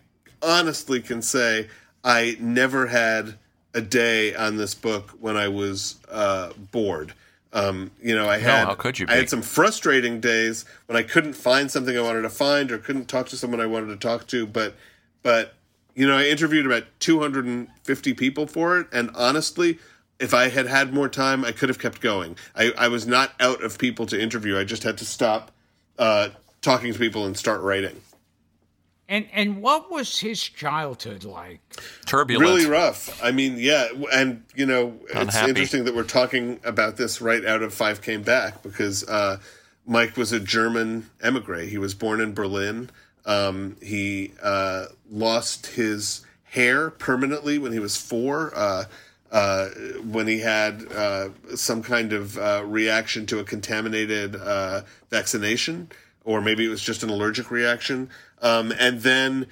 honestly can say i never had a day on this book when i was uh bored um, you know, I had how could you I had some frustrating days when I couldn't find something I wanted to find or couldn't talk to someone I wanted to talk to. But, but you know, I interviewed about 250 people for it, and honestly, if I had had more time, I could have kept going. I, I was not out of people to interview. I just had to stop uh, talking to people and start writing. And and what was his childhood like? Turbulent. Really rough. I mean, yeah, and you know, it's interesting that we're talking about this right out of Five Came Back because uh, Mike was a German emigre. He was born in Berlin. Um, he uh, lost his hair permanently when he was four. Uh, uh, when he had uh, some kind of uh, reaction to a contaminated uh, vaccination, or maybe it was just an allergic reaction. Um, and then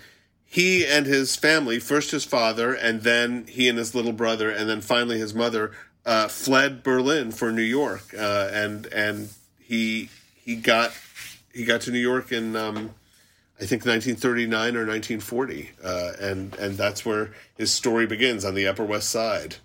he and his family, first his father, and then he and his little brother, and then finally his mother, uh, fled Berlin for New York, uh, and and he he got he got to New York in um, I think 1939 or 1940, uh, and and that's where his story begins on the Upper West Side.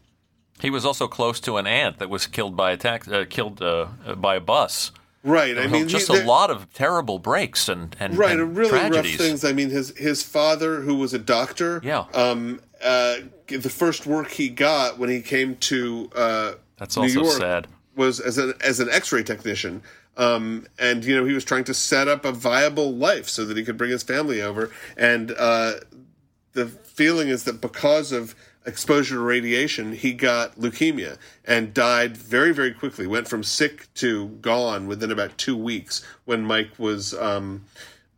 He was also close to an aunt that was killed by a tax, uh, killed uh, by a bus. Right. I mean, just he- a lot of terrible breaks and and, right, and really tragedies. rough things. I mean, his his father, who was a doctor, Yeah. um, uh, the first work he got when he came to uh, That's New also York sad. was as an as an X-ray technician. Um, and you know, he was trying to set up a viable life so that he could bring his family over. And uh, the feeling is that because of exposure to radiation, he got leukemia and died very, very quickly. Went from sick to gone within about two weeks when Mike was um,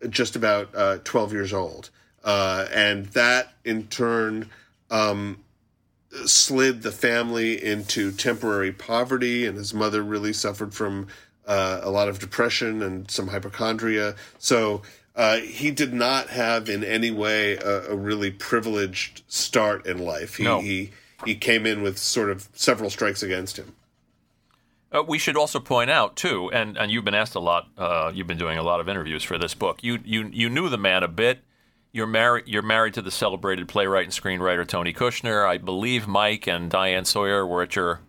just about uh, 12 years old. Uh, and that in turn um, slid the family into temporary poverty, and his mother really suffered from uh, a lot of depression and some hypochondria. So uh, he did not have in any way a, a really privileged start in life. He, No. he he came in with sort of several strikes against him. Uh, we should also point out too, and, and you've been asked a lot. Uh, you've been doing a lot of interviews for this book. You you you knew the man a bit. You're married. You're married to the celebrated playwright and screenwriter Tony Kushner. I believe Mike and Diane Sawyer were at your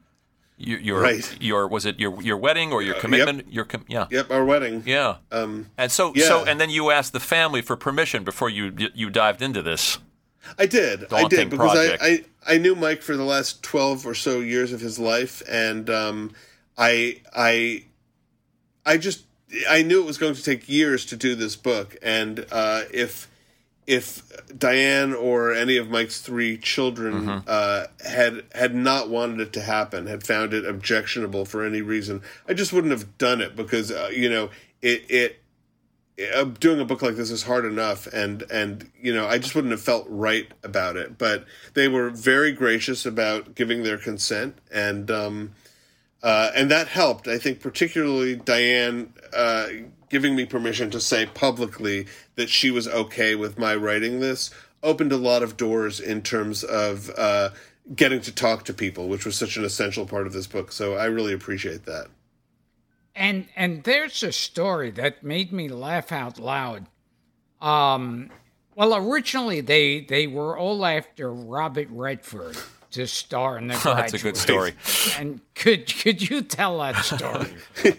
your your, Right. your was it your your wedding or your Uh, commitment? Your com- yeah. Yep, our wedding. Yeah. Um, And so yeah. so and then you asked the family for permission before you you dived into this. I did. I did because project. I, I, I knew Mike for the last twelve or so years of his life, and um, I I I just I knew it was going to take years to do this book, and uh, if if Diane or any of Mike's three children Mm-hmm. uh, had had not wanted it to happen, had found it objectionable for any reason, I just wouldn't have done it because uh, you know it it uh, doing a book like this is hard enough and and you know i just wouldn't have felt right about it but they were very gracious about giving their consent and um uh and that helped i think particularly diane uh giving me permission to say publicly that she was okay with my writing this opened a lot of doors in terms of uh getting to talk to people which was such an essential part of this book so i really appreciate that And and there's a story that made me laugh out loud. Um, well, originally they they were all after Robert Redford to star in the. That's a good story. And could could you tell that story?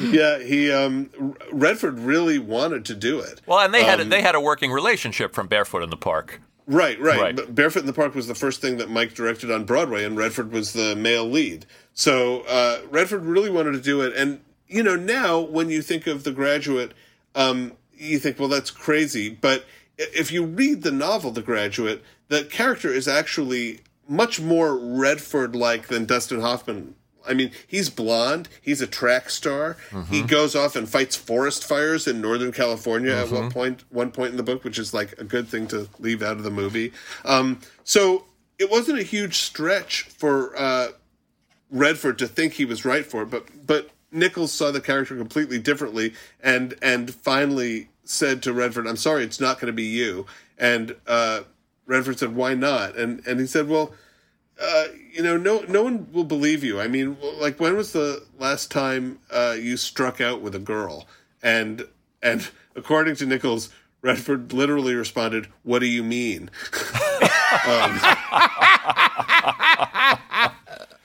yeah he um redford really wanted to do it Well, and they had a, Um, they had a working relationship from Barefoot in the Park. Right, right. Right. But Barefoot in the Park was the first thing that Mike directed on Broadway, and Redford was the male lead. So uh, Redford really wanted to do it. And, you know, now when you think of The Graduate, um, you think, well, that's crazy. But if you read the novel, The Graduate, the character is actually much more Redford like than Dustin Hoffman. I mean, he's blonde. He's a track star. He goes off and fights forest fires in Northern California at one point. One point in the book, which is like a good thing to leave out of the movie. Um, so it wasn't a huge stretch for uh, Redford to think he was right for it, but but Nichols saw the character completely differently, and and finally said to Redford, "I'm sorry, it's not going to be you." And uh, Redford said, "Why not?" And and he said, "Well." Uh, you know, no, no one will believe you. I mean, like, when was the last time uh, you struck out with a girl? And and according to Nichols, Redford literally responded, "What do you mean?" um,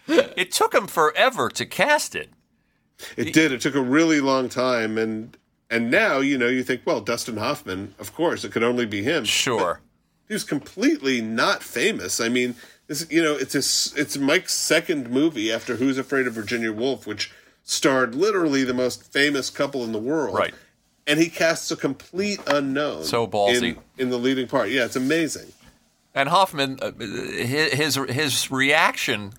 It took him forever to cast it. it did. It took a really long time, and and now you know you think, well, Dustin Hoffman, of course, it could only be him. Sure. He was completely not famous. I mean, this, you know, it's his, it's Mike's second movie after Who's Afraid of Virginia Woolf, which starred literally the most famous couple in the world. Right. And he casts a complete unknown. So ballsy. In, in the leading part. Yeah, it's amazing. And Hoffman, uh, his his, his reaction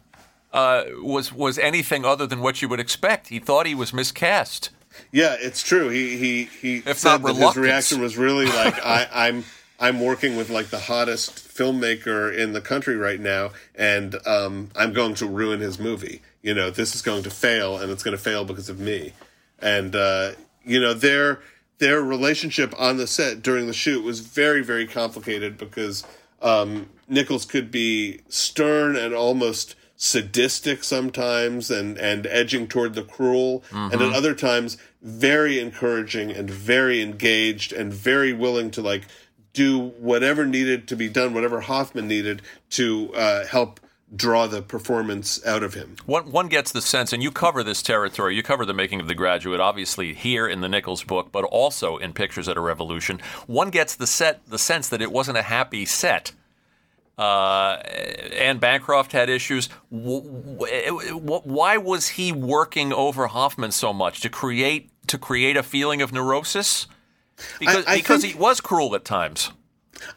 uh, was was anything other than what you would expect. He thought he was miscast. Yeah, it's true. He he he If said not that his reaction was really like I, I'm I'm working with like the hottest filmmaker in the country right now, and um, I'm going to ruin his movie. You know, this is going to fail, and it's going to fail because of me. And uh, you know, their their relationship on the set during the shoot was very very complicated because um, Nichols could be stern and almost sadistic sometimes and and edging toward the cruel and at Mhm. other times very encouraging and very engaged and very willing to like do whatever needed to be done whatever hoffman needed to uh, help draw the performance out of him One, one gets the sense, and you cover this territory. You cover the making of The Graduate, obviously here in the Nichols book, but also in Pictures at a Revolution. One gets the set, the sense that it wasn't a happy set. Uh, Anne Bancroft had issues. Why was he working over Hoffman so much to create to create a feeling of neurosis? Because I because think- he was cruel at times.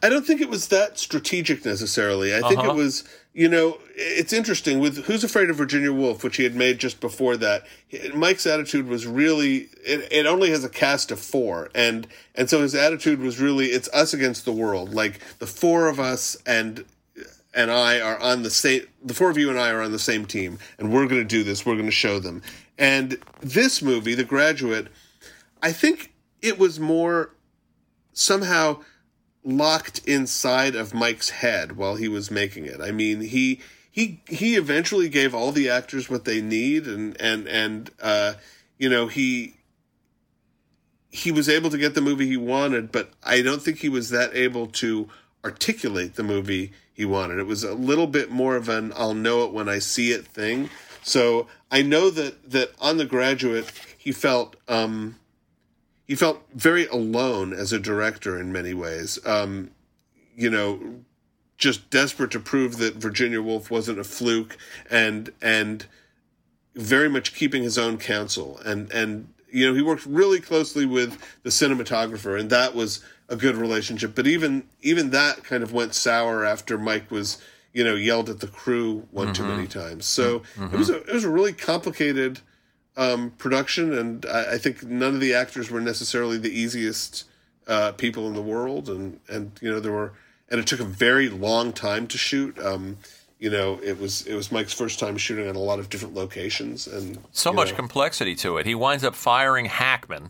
I don't think it was that strategic necessarily. I think Uh-huh. it was, you know, it's interesting with Who's Afraid of Virginia Woolf, which he had made just before that. Mike's attitude was really it, it only has a cast of four, and and so his attitude was really it's us against the world. Like the four of us and and I are on the same. The four of you and I are on the same team, and we're going to do this. We're going to show them. And this movie, The Graduate, I think it was more somehow locked inside of Mike's head while he was making it. I mean, he he he eventually gave all the actors what they need, and and and uh, you know he he was able to get the movie he wanted, but I don't think he was that able to articulate the movie he wanted. It was a little bit more of an I'll know it when I see it thing. So I know that that on the graduate he felt um he felt very alone as a director in many ways. Um, you know, just desperate to prove that Virginia Woolf wasn't a fluke and and very much keeping his own counsel. And and you know he worked really closely with the cinematographer and that was a good relationship. But even even that kind of went sour after Mike was you know yelled at the crew one too many times. So it was a it was a really complicated um, production and I, I think none of the actors were necessarily the easiest uh, people in the world and and you know there were and it took a very long time to shoot um, you know it was it was Mike's first time shooting on a lot of different locations and So much know, complexity to it. He winds up firing Hackman,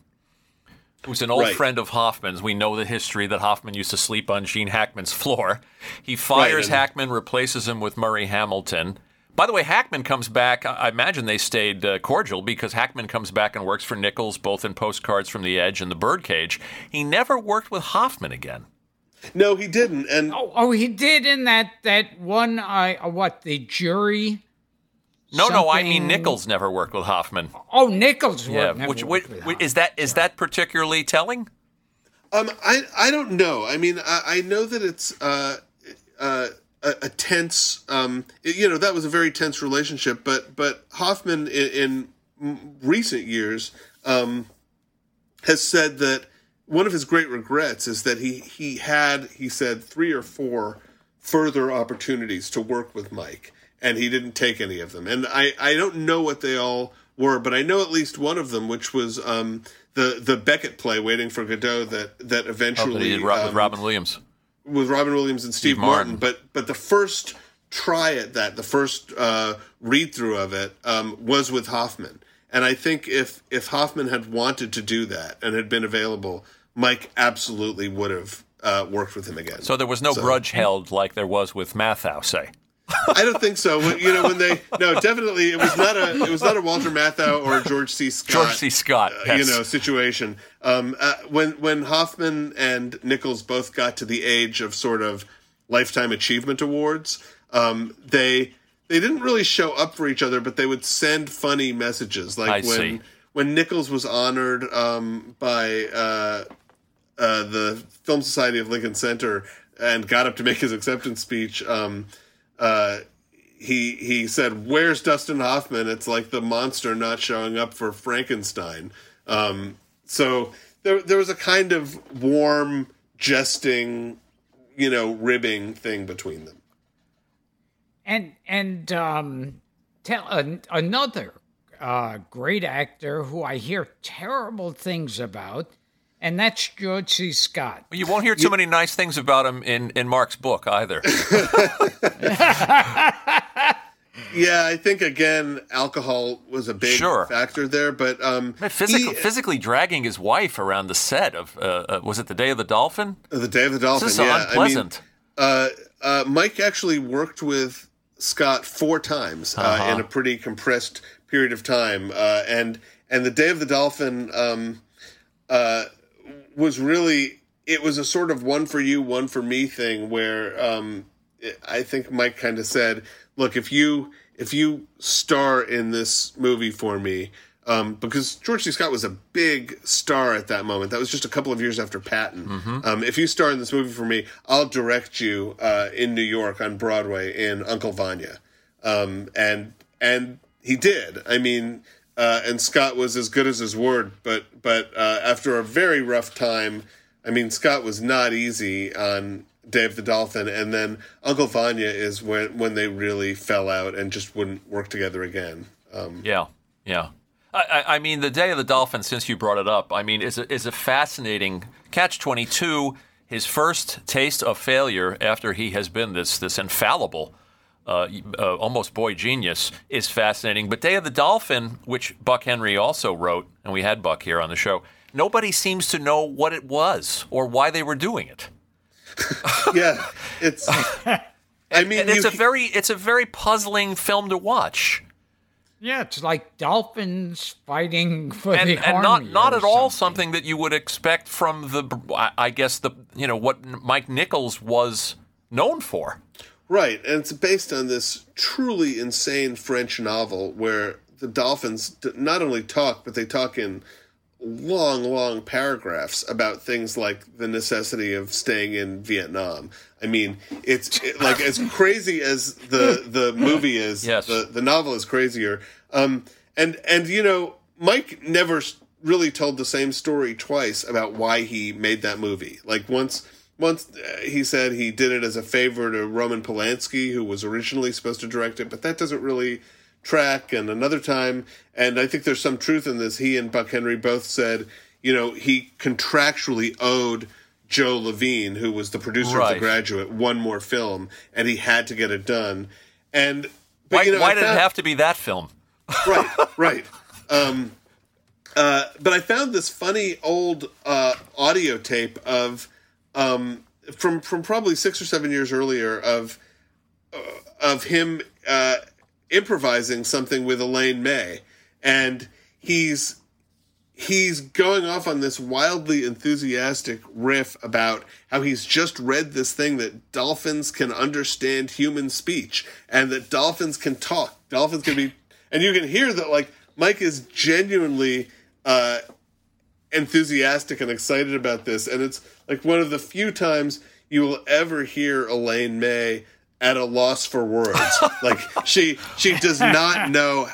who's an old Right. friend of Hoffman's. We know the history that Hoffman used to sleep on Gene Hackman's floor. He fires and- Hackman, replaces him with Murray Hamilton. By the way, Hackman comes back. I I imagine they stayed uh, cordial because Hackman comes back and works for Nichols, both in Postcards from the Edge and The Birdcage. He never worked with Hoffman again. no he didn't and Oh, oh, he did in that that one. I uh, what the jury. No, no, I mean Something- Nichols never worked with Hoffman. Oh, Nichols. Yeah, never which, which, with which is that is that particularly telling? Um, I I don't know. I mean, I, I know that it's uh, uh, a, a tense. Um, it- you know, that was a very tense relationship. But but Hoffman in, in recent years um, has said that one of his great regrets is that he he had he said three or four further opportunities to work with Mike, and he didn't take any of them. And I I don't know what they all were, but I know at least one of them, which was um, the the Beckett play, Waiting for Godot, that that Oh, eventually that he did Ro- with um, Robin Williams. With Robin Williams and Steve, Steve Martin. Martin. But but the first try at that, the first uh, read through of it, um, was with Hoffman. And I think if if Hoffman had wanted to do that and had been available, Mike absolutely would have uh, worked with him again. So there was no So- grudge held like there was with Matthau, say. I don't think so. When, you know, when they no, definitely it was not a it was not a Walter Matthau or a George C. Scott. George C. Scott, uh, yes. you know, situation. Um, uh, when when Hoffman and Nichols both got to the age of sort of lifetime achievement awards, um, they they didn't really show up for each other, but they would send funny messages. Like I when see. when Nichols was honored um, by uh, uh, the Film Society of Lincoln Center and got up to make his acceptance speech. Um, uh, he he said, "Where's Dustin Hoffman?" It's like the monster not showing up for Frankenstein. Um, so there there was a kind of warm, jesting, you know, ribbing thing between them. and and um, tell an, another uh, great actor who I hear terrible things about, and that's George C. Scott. You won't hear too many nice things about him in, in Mark's book either. Yeah, I think again, alcohol was a big Sure. factor there, but um, Physically, he- physically dragging his wife around the set of uh, uh, was it the Day of the Dolphin? the Day of the Dolphin. This is yeah, unpleasant. I mean, uh, uh, Mike actually worked with Scott four times uh, Uh-huh. in a pretty compressed period of time, uh, and and the Day of the Dolphin um, uh, was really it was a sort of one for you, one for me thing where um, I think Mike kind of said, "Look, if you if you star in this movie for me." Um, because George C. Scott was a big star at that moment. That was just a couple of years after Patton. Um, if you star in this movie for me, I'll direct you uh, in New York on Broadway in Uncle Vanya. Um, and and he did. I mean, uh, and Scott was as good as his word. But but uh, after a very rough time, I mean, Scott was not easy on Day of the Dolphin, and then Uncle Vanya is when when they really fell out and just wouldn't work together again. Um, Yeah, yeah. I, I, mean, the Day of the Dolphin. Since you brought it up, I mean, is a, is a fascinating catch twenty two. His first taste of failure after he has been this this infallible, uh, uh, almost boy genius, is fascinating. But Day of the Dolphin, which Buck Henry also wrote, and we had Buck here on the show. Nobody seems to know what it was or why they were doing it. yeah, it's. I mean, and it's you- a very it's a very puzzling film to watch. Yeah, it's like dolphins fighting for and, the and not army not or at all something that you would expect from the I- I guess the you know what Mike Nichols was known for. Right, and it's based on this truly insane French novel where the dolphins not only talk, but they talk in long, long paragraphs about things like the necessity of staying in Vietnam. I mean, it's it, like as crazy as the the movie is. Yes. the the novel is crazier. Um, and and you know, Mike never really told the same story twice about why he made that movie. Like once. Once uh, he said he did it as a favor to Roman Polanski, who was originally supposed to direct it, but that doesn't really track. And another time, and I think there's some truth in this, he and Buck Henry both said, you know, he contractually owed Joe Levine, who was the producer of The Graduate, one more film, and he had to get it done. And but, Why, you know, why did it have to be that film? right, right. Um, uh, but I found this funny old uh, audio tape of um, from from probably six or seven years earlier of uh, of him uh, improvising something with Elaine May, and he's he's going off on this wildly enthusiastic riff about how he's just read this thing that dolphins can understand human speech and that dolphins can talk. Dolphins can be, and you can hear that like Mike is genuinely uh, enthusiastic and excited about this, and it's like one of the few times you will ever hear Elaine May at a loss for words. like she she does not know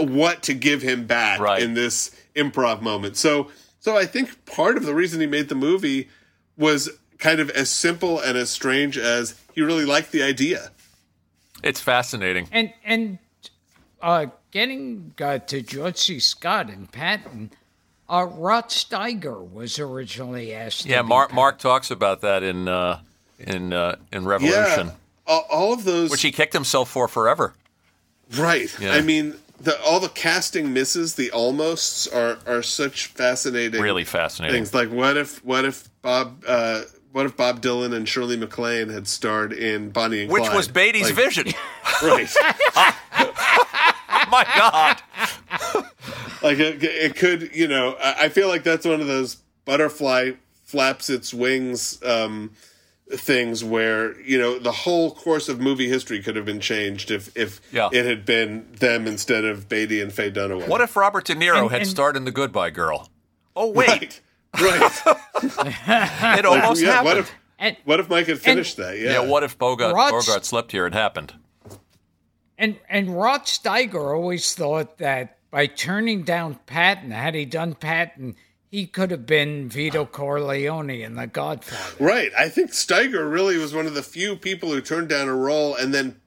what to give him back in this improv moment. So so I think part of the reason he made the movie was kind of as simple and as strange as he really liked the idea. It's fascinating. And and uh, getting uh, to George C. Scott and Patton, uh, Rod Steiger was originally asked. Yeah, to be Mark Mark talks about that in uh, in uh, in Revolution, Yeah, all, all of those which he kicked himself for forever. Right. Yeah. I mean, the all the casting misses, the almosts are are such fascinating, Really fascinating. things. Like what if what if Bob uh, what if Bob Dylan and Shirley MacLaine had starred in Bonnie and Which Clyde? was Beatty's Like- vision. right? My God. like it, it could, you know. I I feel like that's one of those butterfly flaps its wings um, things where you know the whole course of movie history could have been changed if if Yeah. it had been them instead of Beatty and Faye Dunaway. What if Robert De Niro And- had and- starred in The Goodbye Girl? Oh wait, Right. it almost yeah, happened. What if, what if Mike had finished that? Yeah. what if Bogart, Rod- Bogart slept here? It happened. And and Rod Steiger always thought that by turning down Patton, had he done Patton, he could have been Vito Corleone in The Godfather. Right. I think Steiger really was one of the few people who turned down a role and then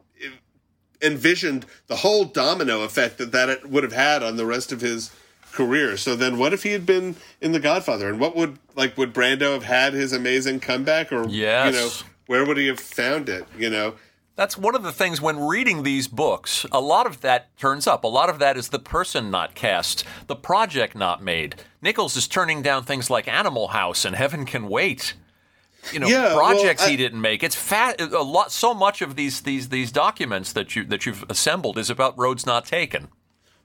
envisioned the whole domino effect that that it would have had on the rest of his career. So then what if he had been in The Godfather? And what would like would Brando have had his amazing comeback or Yes. you know, where would he have found it, you know? That's one of the things when reading these books, a lot of that turns up. A lot of that is the person not cast, the project not made. Nichols is turning down things like Animal House and Heaven Can Wait. You know, Yeah, well, projects I- he didn't make. It's fat. A lot. So much of these these these documents that you that you've assembled is about roads not taken.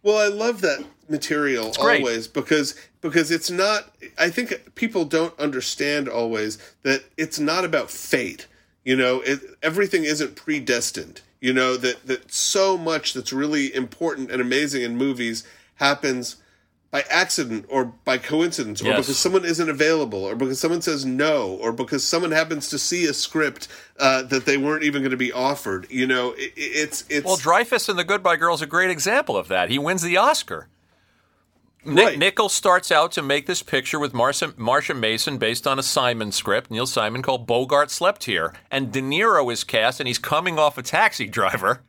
Well, I love that material always because because it's not. I think people don't understand always that it's not about fate. You know, it, everything isn't predestined. You know that that so much that's really important and amazing in movies happens by accident or by coincidence or Yes. because someone isn't available or because someone says no or because someone happens to see a script uh, that they weren't even going to be offered you know it, it's it's Well, Dreyfuss and The Goodbye Girl is a great example of that. He wins the Oscar. Nick, Right. Nichols starts out to make this picture with Marsha, Marsha Mason based on a Simon script, Neil Simon, called Bogart Slept Here. And De Niro is cast, and he's coming off a taxi driver,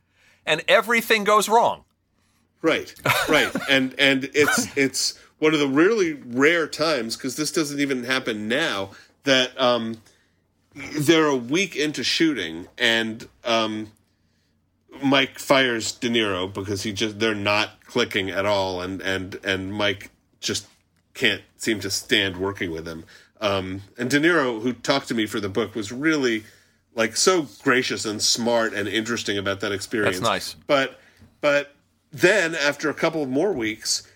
and everything goes wrong. Right, right, and and it's it's one of the really rare times because this doesn't even happen now that um, they're a week into shooting and um, Mike fires De Niro because he just they're not clicking at all and and and Mike just can't seem to stand working with him. Um, and De Niro, who talked to me for the book, was really like so gracious and smart and interesting about that experience. That's nice. But but then after a couple of more weeks,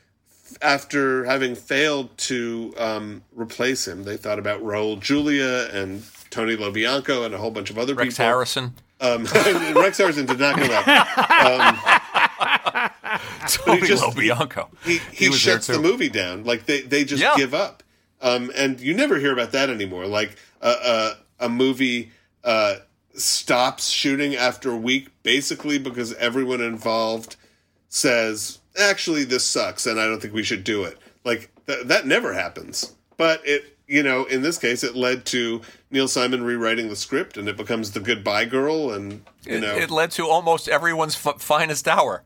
after having failed to um, replace him, they thought about Raul Julia and Tony LoBianco and a whole bunch of other Rex people. Harrison. Um, Rex Harrison did not come up. Um, Tony he just- LoBianco. he, he, was shuts the movie down. Like they, they just Yeah. give up. Um, and you never hear about that anymore. Like a a, a movie uh, stops shooting after a week, basically because everyone involved says, "Actually, this sucks, and I don't think we should do it." Like th- that never happens. But it, you know, in this case, it led to Neil Simon rewriting the script, and it becomes the Goodbye Girl, and you It, know, it led to almost everyone's f- finest hour,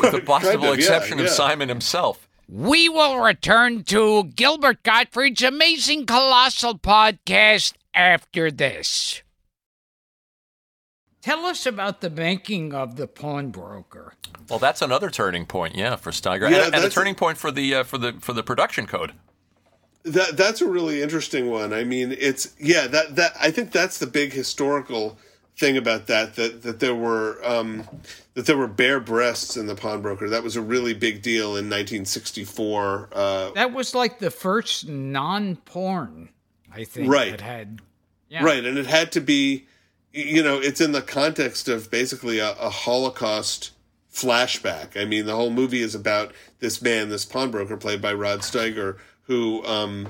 with the possible Kind of, yeah, exception of. Simon himself. We will return to Gilbert Gottfried's amazing colossal podcast after this. Tell us about the banking of the pawnbroker. Well, that's another turning point, yeah, for Steiger, Yeah, and, and a turning point for the uh, for the for the production code. That that's a really interesting one. I mean, it's yeah that that I think that's the big historical thing about that that that there were um, that there were bare breasts in the pawnbroker. That was a really big deal in 1964. Uh, That was like the first non-porn, I think. Right. That had yeah. Right, and it had to be, you know, it's in the context of basically a, a Holocaust flashback. I mean, the whole movie is about this man, this pawnbroker played by Rod Steiger, who um,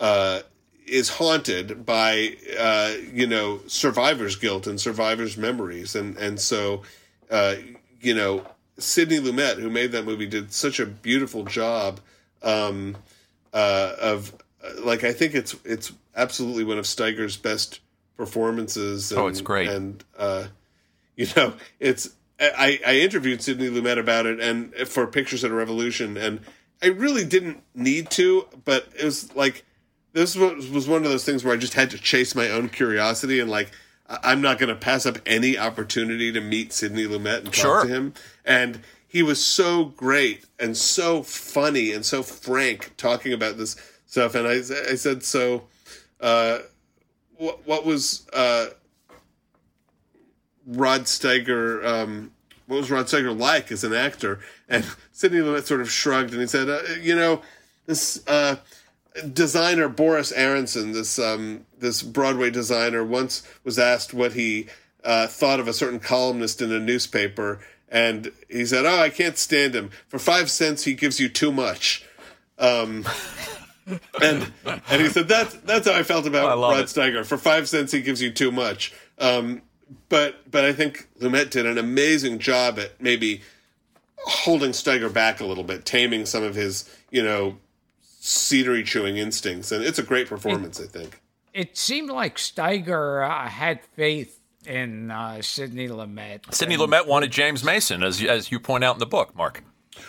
uh, is haunted by, uh, you know, survivor's guilt and survivor's memories, and and so, uh, you know, Sidney Lumet, who made that movie, did such a beautiful job um, uh, of like I think it's it's absolutely one of Steiger's best performances. And, Oh, it's great. and uh, you know it's I, I interviewed Sidney Lumet about it and for Pictures of a Revolution, and I really didn't need to, but it was like this was, was one of those things where I just had to chase my own curiosity and like I'm not going to pass up any opportunity to meet Sidney Lumet and talk Sure. to him. And he was so great and so funny and so frank talking about this stuff. And I, I said, so uh, what, what was uh, Rod Steiger? Um, what was Rod Steiger like as an actor? And Sidney Lumet sort of shrugged and he said, uh, you know, this uh, designer Boris Aronson, this um, this Broadway designer, once was asked what he uh, thought of a certain columnist in a newspaper, and he said, "Oh, I can't stand him. For five cents, he gives you too much." Um, and and he said that's that's how I felt about I Rod. Steiger. For five cents, he gives you too much. Um, but but I think Lumet did an amazing job at maybe holding Steiger back a little bit, taming some of his you know cedary chewing instincts, and it's a great performance. I think. It seemed like Steiger uh, had faith in uh, Sidney Lumet. Sidney And- Lumet wanted James Mason, as as you point out in the book, Mark.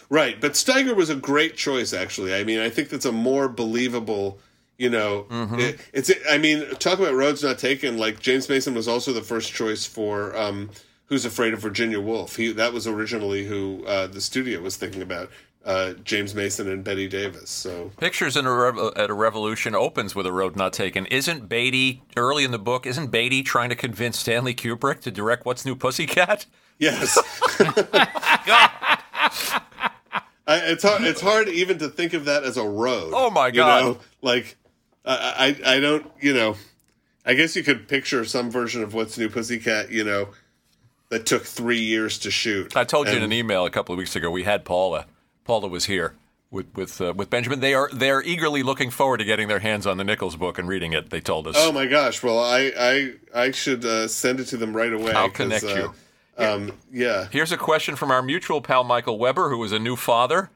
Right, but Steiger was a great choice. Actually, I mean, I think that's a more believable. You know, it, it's. I mean, talk about roads not taken. Like James Mason was also the first choice for um, Who's Afraid of Virginia Woolf. He that was originally who uh, the studio was thinking about. Uh, James Mason and Bette Davis. So Pictures in a Rev- at a Revolution opens with a road not taken. Isn't Beatty early in the book? Isn't Beatty trying to convince Stanley Kubrick to direct What's New Pussycat? yes, I, it's hard. It's hard even to think of that as a road. Oh, my you God. know? Like I, I, I don't. You know, I guess you could picture some version of What's New Pussycat. You know, that took three years to shoot. I told you in an email a couple of weeks ago. We had Paula. Paula was here with with uh, with Benjamin. They are they are eagerly looking forward to getting their hands on the Nichols book and reading it. They told us. Oh my gosh! Well, I I I should uh, send it to them right away. I'll connect uh, you. Um, yeah. Here's a question from our mutual pal Michael Weber, who is a new father.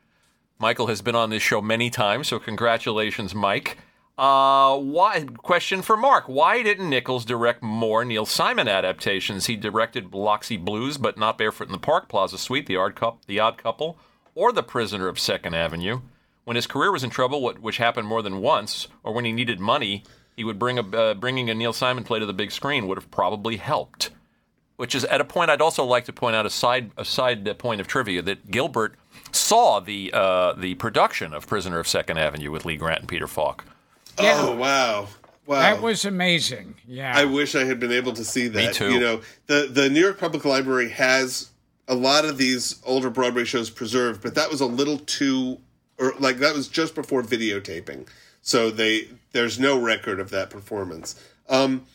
Michael has been on this show many times, so congratulations, Mike. Uh, why? Question for Mark: Why didn't Nichols direct more Neil Simon adaptations? He directed Biloxi Blues, but not Barefoot in the Park, Plaza Suite, The Odd, Couple, the Odd Couple, or The Prisoner of Second Avenue. When his career was in trouble, which happened more than once, or when he needed money, he would bring a uh, bringing a Neil Simon play to the big screen would have probably helped. Which is at a point I'd also like to point out a side a side point of trivia that Gilbert saw the uh, the production of Prisoner of Second Avenue with Lee Grant and Peter Falk. Yeah. Oh wow. Wow. That was amazing. Yeah. I wish I had been able to see that. Me too. You know, the the New York Public Library has a lot of these older Broadway shows preserved, but that was a little too or like that was just before videotaping. So they there's no record of that performance. Um,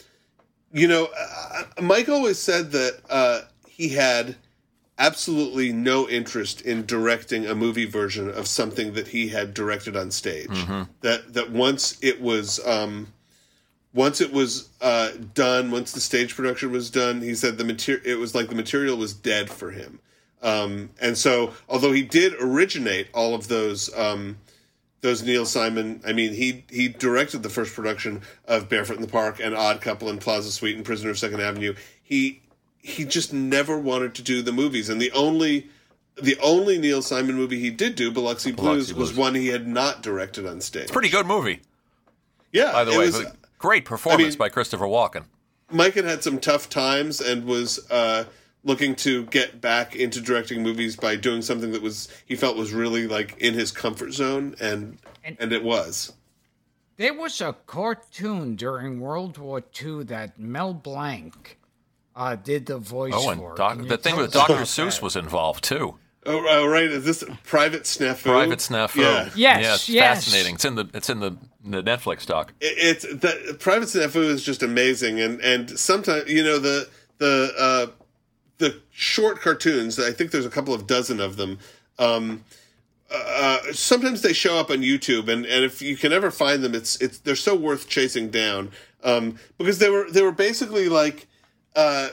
you know, uh, Mike always said that uh, he had absolutely no interest in directing a movie version of something that he had directed on stage. That that once it was um, once it was uh, done, once the stage production was done, he said the material it was like the material was dead for him. Um, and so, although he did originate all of those um, those Neil Simon, I mean, he he directed the first production of Barefoot in the Park and Odd Couple and Plaza Suite and Prisoner of Second Avenue. He he just never wanted to do the movies, and the only the only Neil Simon movie he did do, Biloxi Blues, Biloxi was one he had not directed on stage. It's a Pretty good movie, yeah. by the way. was- but great performance I mean- by Christopher Walken. Mike had had some tough times and was uh, looking to get back into directing movies by doing something that was he felt was really like in his comfort zone, and and, it was. There was a cartoon during World War II that Mel Blanc uh, did the voice Oh, and for. doc, the thing with Dr. Seuss that? was involved too. Oh, oh, right. Is this Private Snafu? Private Snafu. Yeah. Yes, yeah, it's yes. fascinating. It's in the it's in the, the Netflix doc. It- it's the Private Snafu is just amazing, and and sometimes you know the the uh, the short cartoons. I think there's a couple of dozen of them. Um, uh, sometimes they show up on YouTube, and, and if you can ever find them, it's it's they're so worth chasing down um, because they were they were basically like uh,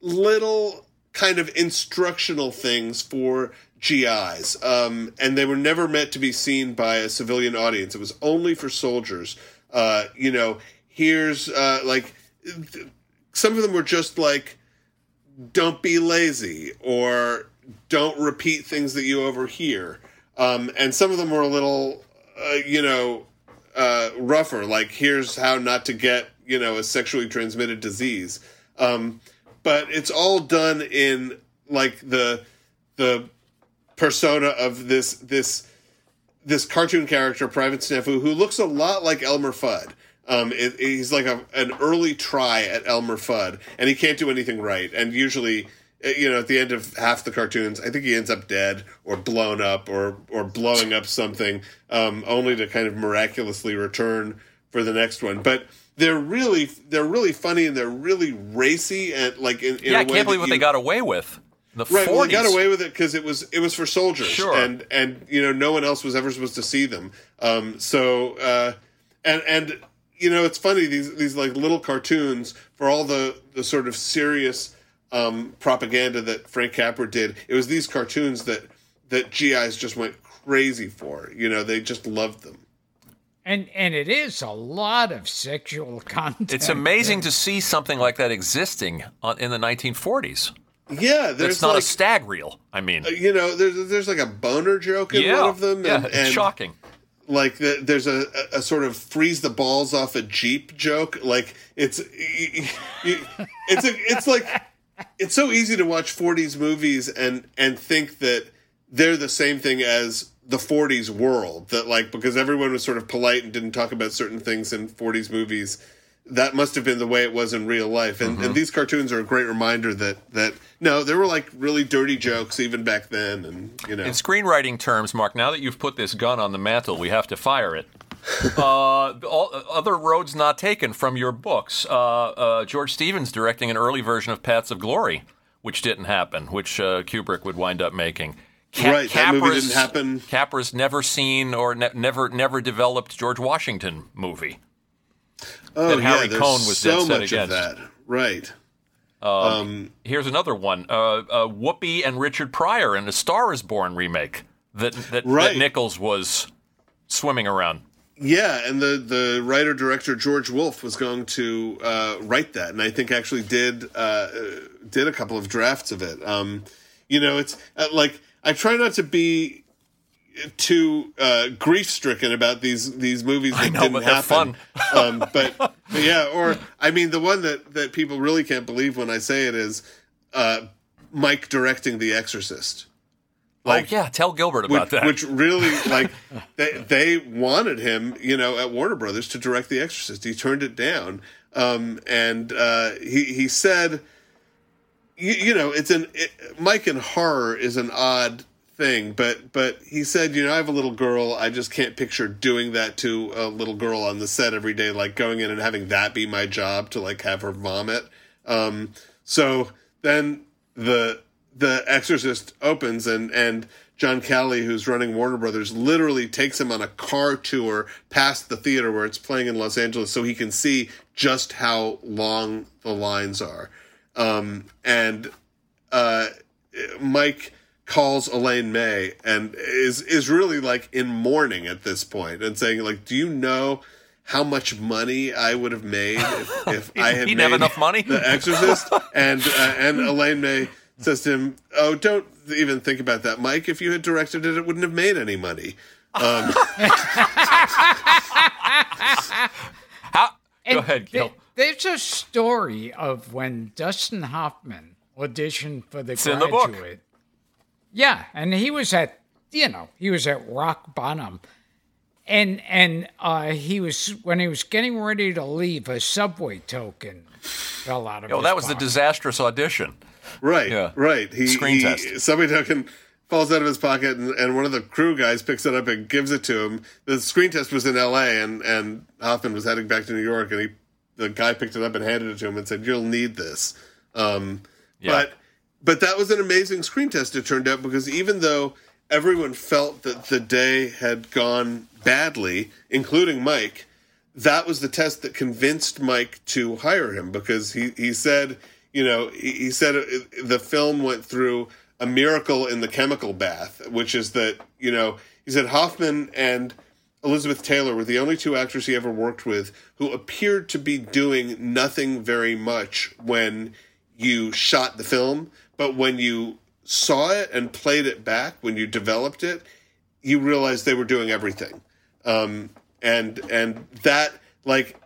little kind of instructional things for GIs, um, and they were never meant to be seen by a civilian audience. It was only for soldiers. Uh, you know, here's uh, like some of them were just like don't be lazy or don't repeat things that you overhear. Um, and some of them were a little, uh, you know, uh, rougher. Like here's how not to get, you know, a sexually transmitted disease. Um, but it's all done in like the the persona of this this this cartoon character, Private Snafu, who looks a lot like Elmer Fudd. Um, it, he's like a, an early try at Elmer Fudd, and he can't do anything right. And usually, uh, you know, at the end of half the cartoons, I think he ends up dead or blown up or or blowing up something, um, only to kind of miraculously return for the next one. But they're really they're really funny and they're really racy and like in, in yeah, I can't believe what you- they got away with. The Right, 40s. well, they got away with it because it was it was for soldiers, Sure. and and you know no one else was ever supposed to see them. Um, so uh, and and you know it's funny these these like little cartoons for all the the sort of serious um, propaganda that Frank Capra did. It was these cartoons that that GIs just went crazy for. You know, they just loved them. And and it is a lot of sexual content. It's amazing to see something like that existing on, in the 1940s. Yeah, there's It's not like a stag reel. I mean, uh, you know there's there's like a boner joke in yeah, one of them. yeah, and, it's and shocking. like the, there's a, a, a sort of freeze the balls off a jeep joke like it's y- y- it's a, it's like it's so easy to watch 40s movies and and think that they're the same thing as the 40s world that like because everyone was sort of polite and didn't talk about certain things in 40s movies that must have been the way it was in real life and, and these cartoons are a great reminder that that no there were like really dirty jokes even back then and you know In screenwriting terms, Mark, now that you've put this gun on the mantle, we have to fire it. uh, all, other roads not taken from your books. Uh, uh, George Stevens directing an early version of Paths of Glory, which didn't happen, which uh, Kubrick would wind up making. Ca- Right, that movie Capra's- didn't happen. Capra's never seen or ne- never never developed George Washington movie. oh that Harry yeah, there's Cohn was so much against. of that right Here's another one: uh, uh, Whoopi and Richard Pryor in a *Star Is Born* remake. that that, Right. that Nichols was swimming around. Yeah, and the the writer director George Wolfe was going to uh, write that, and I think actually did uh, uh, did a couple of drafts of it. Um, you know, it's uh, like I try not to be too uh, grief stricken about these these movies that I know, didn't but happen. fun. um, but, but yeah, or I mean, the one that that people really can't believe when I say it is uh, Mike directing The Exorcist. oh yeah, tell Gilbert about which, that. Which really, like, they they wanted him, you know, at Warner Brothers to direct The Exorcist. He turned it down, um, and uh, he he said, you, you know, it's an it, Mike in horror is an odd thing, but but he said, you know, I have a little girl. I just can't picture doing that to a little girl on the set every day, like going in and having that be my job to like have her vomit. Um, so then the the Exorcist opens and and John Calley, who's running Warner Brothers, literally takes him on a car tour past the theater where it's playing in Los Angeles, so he can see just how long the lines are. Um, and uh, Mike calls Elaine May and is is really like in mourning at this point and saying like, "Do you know?" How much money I would have made if, if I had made have enough money? The Exorcist, and uh, and Elaine May says to him, "Oh, don't even think about that, Mike. If you had directed it, it wouldn't have made any money." Um, How? Go ahead, Gil. There's a story of when Dustin Hoffman auditioned for the It's in the book. graduate. Yeah, and he was at you know he was at rock bottom, and and uh, he was when he was getting ready to leave, a subway token fell out of. Oh, that was the disastrous audition. right, Yeah. right. He, Screen he test. somebody token falls out of his pocket, and, and one of the crew guys picks it up and gives it to him. The screen test was in L.A., and and Hoffman was heading back to New York, and he the guy picked it up and handed it to him and said, "You'll need this." Um, Yeah. But but that was an amazing screen test. It turned out because even though everyone felt that the day had gone badly, including Mike, that was the test that convinced Mike to hire him because he he said you know he, he said the film went through a miracle in the chemical bath, which is that you know he said Hoffman and Elizabeth Taylor were the only two actors he ever worked with who appeared to be doing nothing very much when you shot the film, but when you saw it and played it back, when you developed it, you realized they were doing everything. Um, and and that like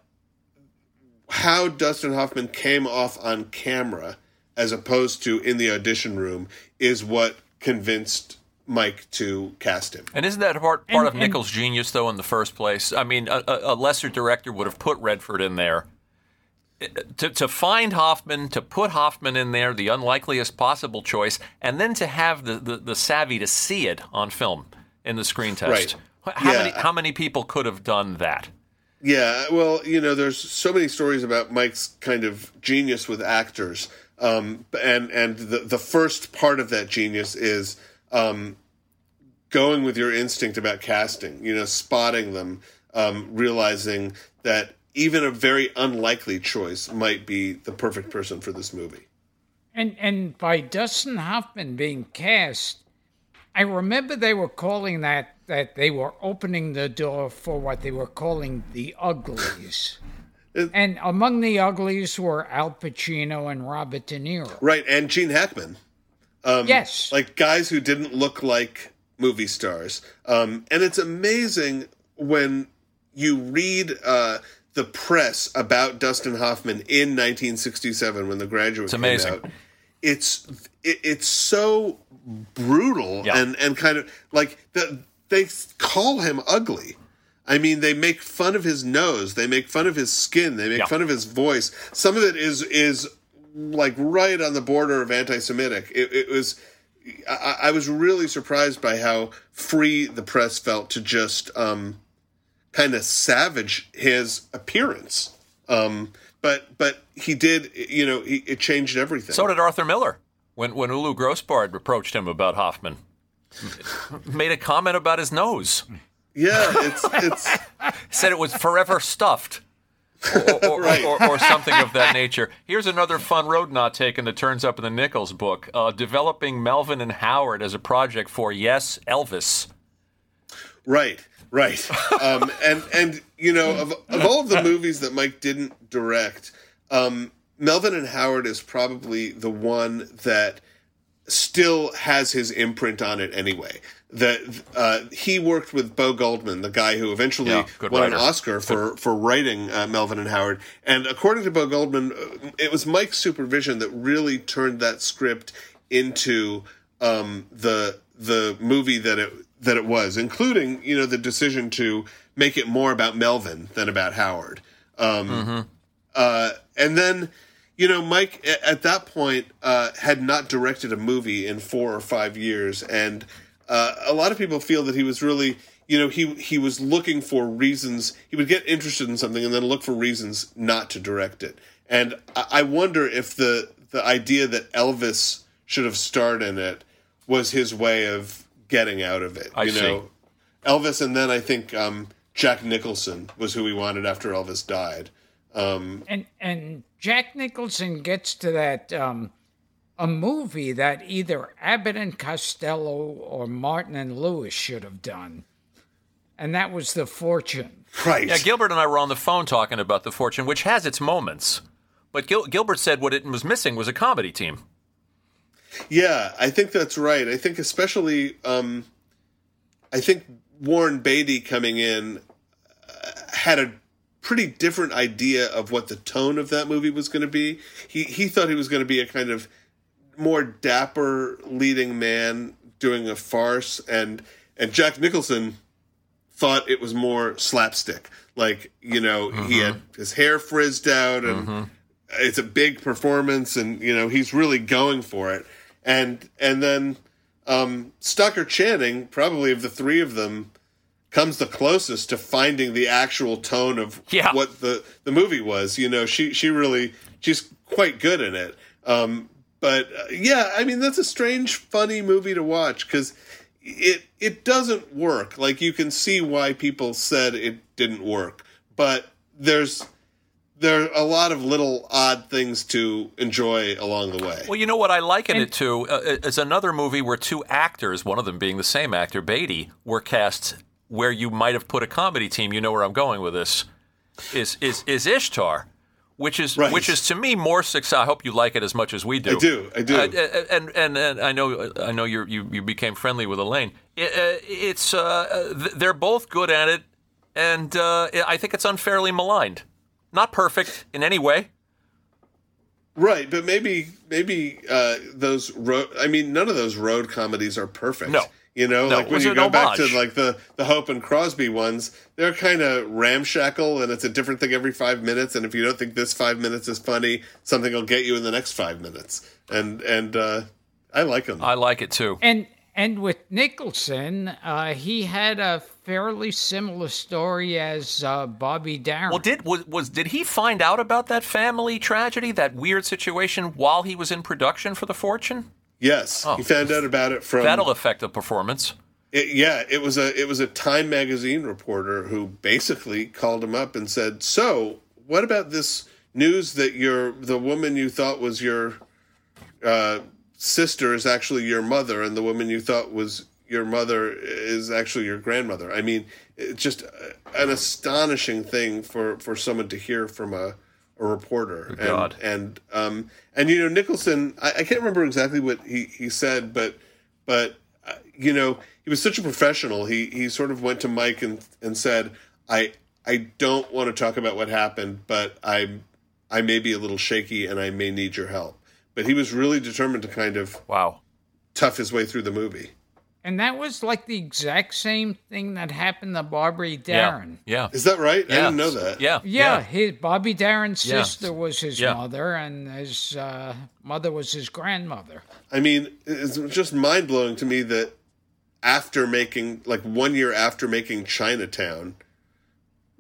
how Dustin Hoffman came off on camera as opposed to in the audition room is what convinced Mike to cast him. And isn't that part part And- of and- Nichols' genius, though, in the first place? I mean, a, a a lesser director would have put Redford in there. To, to find Hoffman, to put Hoffman in there, the unlikeliest possible choice, and then to have the, the, the savvy to see it on film in the screen test. How, Yeah. many, how many people could have done that? Yeah, well, you know, there's so many stories about Mike's kind of genius with actors, um, and and the the first part of that genius is um, going with your instinct about casting. You know, spotting them, um, realizing that even a very unlikely choice might be the perfect person for this movie. And and by Dustin Hoffman being cast, I remember they were calling that that they were opening the door for what they were calling the uglies. and among the uglies were Al Pacino and Robert De Niro. Right, and Gene Hackman. Um, Yes. like guys who didn't look like movie stars. Um, and it's amazing when you read uh, the press about Dustin Hoffman in 1967 when The Graduate It's amazing. came out. It's it, it's so brutal Yeah. and and kind of like the, they call him ugly. I mean, they make fun of his nose. They make fun of his skin. They make Yeah. fun of his voice. Some of it is is like right on the border of anti-Semitic. It, it was. I, I was really surprised by how free the press felt to just um, kind of savage his appearance. Um, but but he did. You know, he, it changed everything. So did Arthur Miller when when Ulu Grosbard approached him about Hoffman. Made a comment about his nose. yeah, it's it's Said it was forever stuffed. Or, or, right. or, or, something of that nature. Here's another fun road not taken that turns up in the Nichols book uh, developing Melvin and Howard as a project for, yes, Elvis. Right, right. um, and, and, you know, of, of all of the movies that Mike didn't direct, um, Melvin and Howard is probably the one that still has his imprint on it anyway that uh, he worked with Bo Goldman, the guy who eventually yeah, won writer. an Oscar for for writing uh, Melvin and Howard. And according to Bo Goldman, uh, it was Mike's supervision that really turned that script into um, the the movie that it that it was, including you know the decision to make it more about Melvin than about Howard. Um, mm-hmm. uh, and then you know, Mike at that point uh, had not directed a movie in four or five years, and uh, a lot of people feel that he was really you know he he was looking for reasons. He would get interested in something and then look for reasons not to direct it. And i, I wonder if the the idea that elvis should have starred in it was his way of getting out of it I you see. know elvis and then i think um, jack nicholson was who he wanted after elvis died. Um, and and jack nicholson gets to that um, a movie that either Abbott and Costello or Martin and Lewis should have done. And that was The Fortune. Right. Yeah, Gilbert and I were on the phone talking about The Fortune, which has its moments. But Gil- Gilbert said what it was missing was a comedy team. Yeah, I think that's right. I think especially, um, I think Warren Beatty coming in uh, had a pretty different idea of what the tone of that movie was going to be. He he thought he was going to be a kind of more dapper leading man doing a farce and and Jack Nicholson thought it was more slapstick. Like, you know, mm-hmm. he had his hair frizzed out and mm-hmm. it's a big performance and you know, he's really going for it. And and then um Stockard Channing, probably of the three of them, comes the closest to finding the actual tone of yeah. what the the movie was. You know, she she really she's quite good in it. Um, but uh, yeah, I mean that's a strange, funny movie to watch because it it doesn't work. Like you can see why people said it didn't work, but there's there are a lot of little odd things to enjoy along the way. Well, you know what I liken and, it to uh, is another movie where two actors, one of them being the same actor, Beatty, were cast where you might have put a comedy team. You know where I'm going with this. Is is is Ishtar? Which is right. which is to me more success. I hope you like it as much as we do. I do. I do. Uh, and, and and I know I know you you became friendly with Elaine. It, uh, it's uh, they're both good at it, and uh, I think it's unfairly maligned. Not perfect in any way. Right, but maybe maybe uh, those road. I mean, none of those road comedies are perfect. No. You know, no, like when you go homage. back to like the the Hope and Crosby ones, they're kind of ramshackle, and it's a different thing every five minutes. And if you don't think this five minutes is funny, something will get you in the next five minutes. And and uh, I like them. I like it too. And and with Nicholson, uh, he had a fairly similar story as uh, Bobby Darin. Well, did was, was did he find out about that family tragedy, that weird situation, while he was in production for The Fortune? Yes, Oh. he found out about it from. That'll affect the performance. It, yeah, it was a it was a Time magazine reporter who basically called him up and said, "So, what about this news that your the woman you thought was your uh, sister is actually your mother, and the woman you thought was your mother is actually your grandmother?" I mean, it's just an astonishing thing for for someone to hear from a a reporter. And, God. and um and you know Nicholson, I, I can't remember exactly what he he said, but but uh, you know he was such a professional. He he sort of went to Mike and and said, I I don't want to talk about what happened, but I I may be a little shaky and I may need your help. But he was really determined to kind of Wow. tough his way through the movie. And that was like the exact same thing that happened to Bobby Darin. Yeah. Is that right? I didn't know that. Yeah. Yeah, his Bobby Darin's Yeah. sister was his Yeah. mother, and his uh, mother was his grandmother. I mean, it's just mind blowing to me that after making like one year after making Chinatown,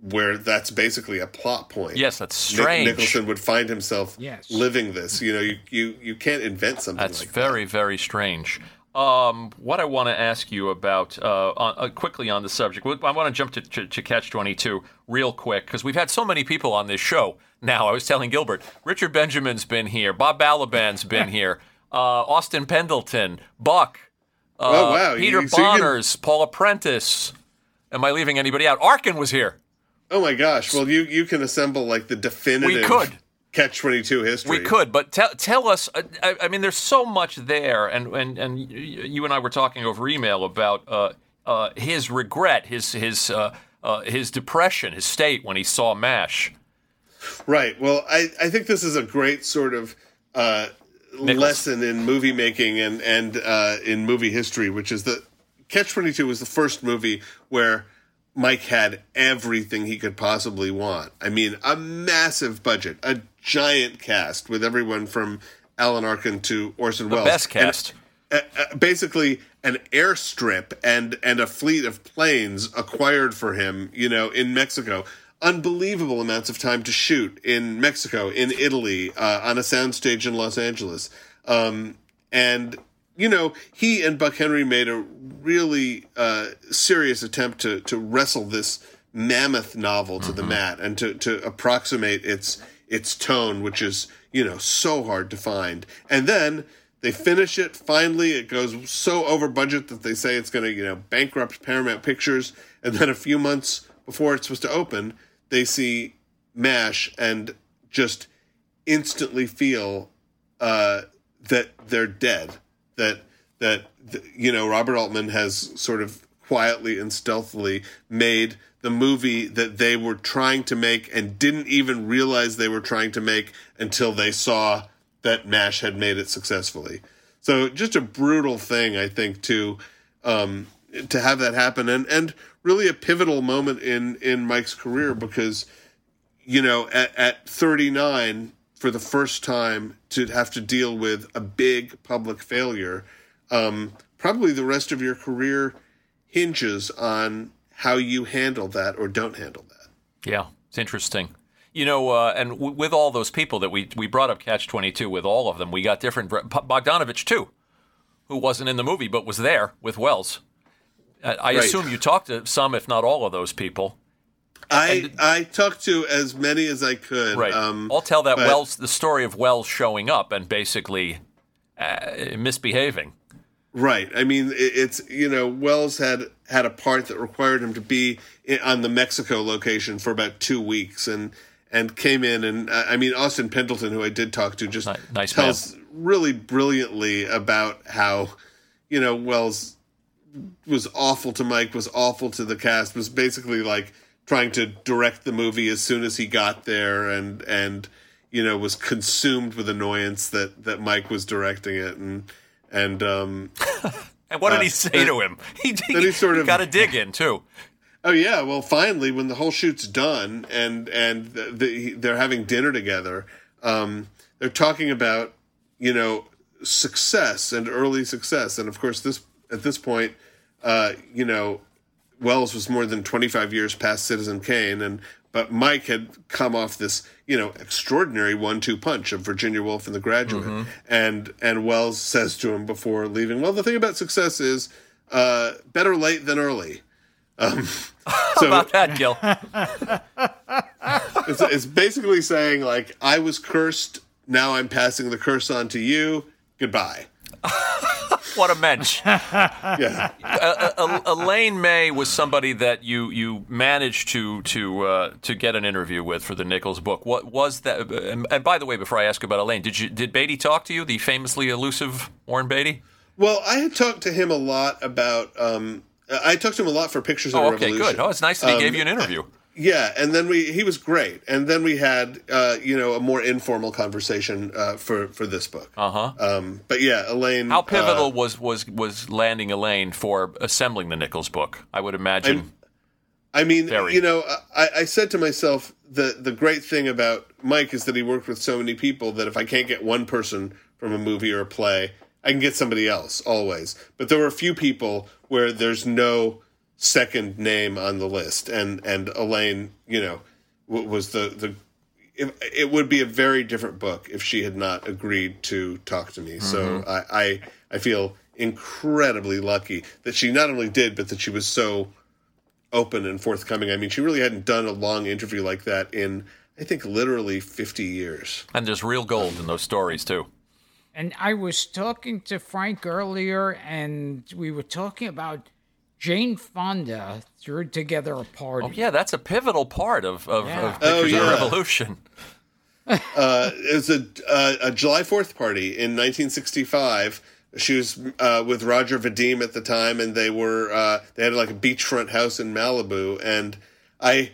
where that's basically a plot point. Yes, that's Nick- strange. Nicholson would find himself Yes. living this. You know, you, you you can't invent something That's like very, very strange. Um, what I want to ask you about uh, on, uh, quickly on the subject, I want to jump to, to, to Catch 22 real quick because we've had so many people on this show now. I was telling Gilbert, Richard Benjamin's been here, Bob Balaban's been here, uh, Austin Pendleton, Buck, uh, Oh, wow. Peter You- so you can- Bonerz, Paula Prentiss. Am I leaving anybody out? Arkin was here. Oh my gosh! Well, you you can assemble like the definitive. We could. Catch twenty two history. We could, but tell tell us. uh, I, I mean, there's so much there, and and and you and I were talking over email about uh, uh, his regret, his his uh, uh, his depression, his state when he saw Mash. Right. Well, I, I think this is a great sort of uh, lesson in movie making and and uh, in movie history, which is that Catch Twenty Two was the first movie where Mike had everything he could possibly want. I mean, a massive budget, a giant cast with everyone from Alan Arkin to Orson The Welles. best cast. uh, uh, basically an airstrip and and a fleet of planes acquired for him, you know, in Mexico. Unbelievable amounts of time to shoot in Mexico, in Italy, uh, on a soundstage in Los Angeles, um, and you know he and Buck Henry made a really uh, serious attempt to to wrestle this mammoth novel to the mat and to to approximate its its tone, which is you know so hard to find, and then they finish it. Finally, it goes so over budget that they say it's going to, you know, bankrupt Paramount Pictures. And then a few months before it's supposed to open, they see MASH and just instantly feel uh, that they're dead. That that you know Robert Altman has sort of quietly and stealthily made the movie that they were trying to make and didn't even realize they were trying to make until they saw that MASH had made it successfully. So just a brutal thing, I think, to um, to have that happen, and and really a pivotal moment in in Mike's career because you know at, at 39 for the first time to have to deal with a big public failure, um, probably the rest of your career hinges on how you handle that or don't handle that. Yeah, it's interesting. You know, uh, and w- with all those people that we we brought up Catch Twenty Two, with all of them, we got different. Bogdanovich too, who wasn't in the movie but was there with Welles. I, I Right. assume you talked to some, if not all, of those people. I I talked to as many as I could. Right. Um, I'll tell that but- Welles the story of Welles showing up and basically uh, misbehaving. Right. I mean, it's you know, Welles had had a part that required him to be on the Mexico location for about two weeks, and and came in and uh, I mean, Austin Pendleton, who I did talk to, just nice tells really brilliantly about how you know Welles was awful to Mike, was awful to the cast, was basically like trying to direct the movie as soon as he got there, and and you know was consumed with annoyance that that Mike was directing it, and and um, And what did uh, he say to him? He, then he sort of got a dig in too. Oh yeah, well finally when the whole shoot's done and and the, the, they're having dinner together, um, they're talking about you know success and early success, and of course this at this point, uh, you know, Welles was more than twenty five years past Citizen Kane, and but Mike had come off this you know extraordinary one two punch of Virginia Woolf and The Graduate, and and Welles says to him before leaving, well the thing about success is uh, better late than early. Um, How about that, Gil? it's, it's basically saying like I was cursed. Now I'm passing the curse on to you. Goodbye. what a mensch. Yeah. uh, uh, Elaine May was somebody that you you managed to to uh, to get an interview with for the Nichols book. What was that? And, and by the way, before I ask about Elaine, did you did Beatty talk to you? The famously elusive Warren Beatty. Well, I had talked to him a lot about. Um, I talked to him a lot for Pictures of Oh, the okay, Revolution. good. Oh, it's nice that he Um, gave you an interview. Yeah, and then we he was great, and then we had uh, you know a more informal conversation uh, for for this book. Uh huh. Um, but yeah, Elaine. How uh, pivotal was was was landing Elaine for assembling the Nichols book? I would imagine. I mean, Very. you know, I, I said to myself the the great thing about Mike is that he worked with so many people that if I can't get one person from a movie or a play, I can get somebody else always. But there were a few people where there's no second name on the list, and and Elaine, you know, w- was the the. It, it would be a very different book if she had not agreed to talk to me. So Mhm. I, I I feel incredibly lucky that she not only did, but that she was so open and forthcoming. I mean, she really hadn't done a long interview like that in, I think, literally 50 years. And there's real gold in those stories, too. And I was talking to Frank earlier, and we were talking about Jane Fonda threw together a party. Oh, yeah, that's a pivotal part of, of, Yeah. of Pictures Oh, of yeah. the Revolution. uh, it was a, uh, a July 4th party in 1965. She was uh, with Roger Vadim at the time, and they were uh, they had like a beachfront house in Malibu. And I,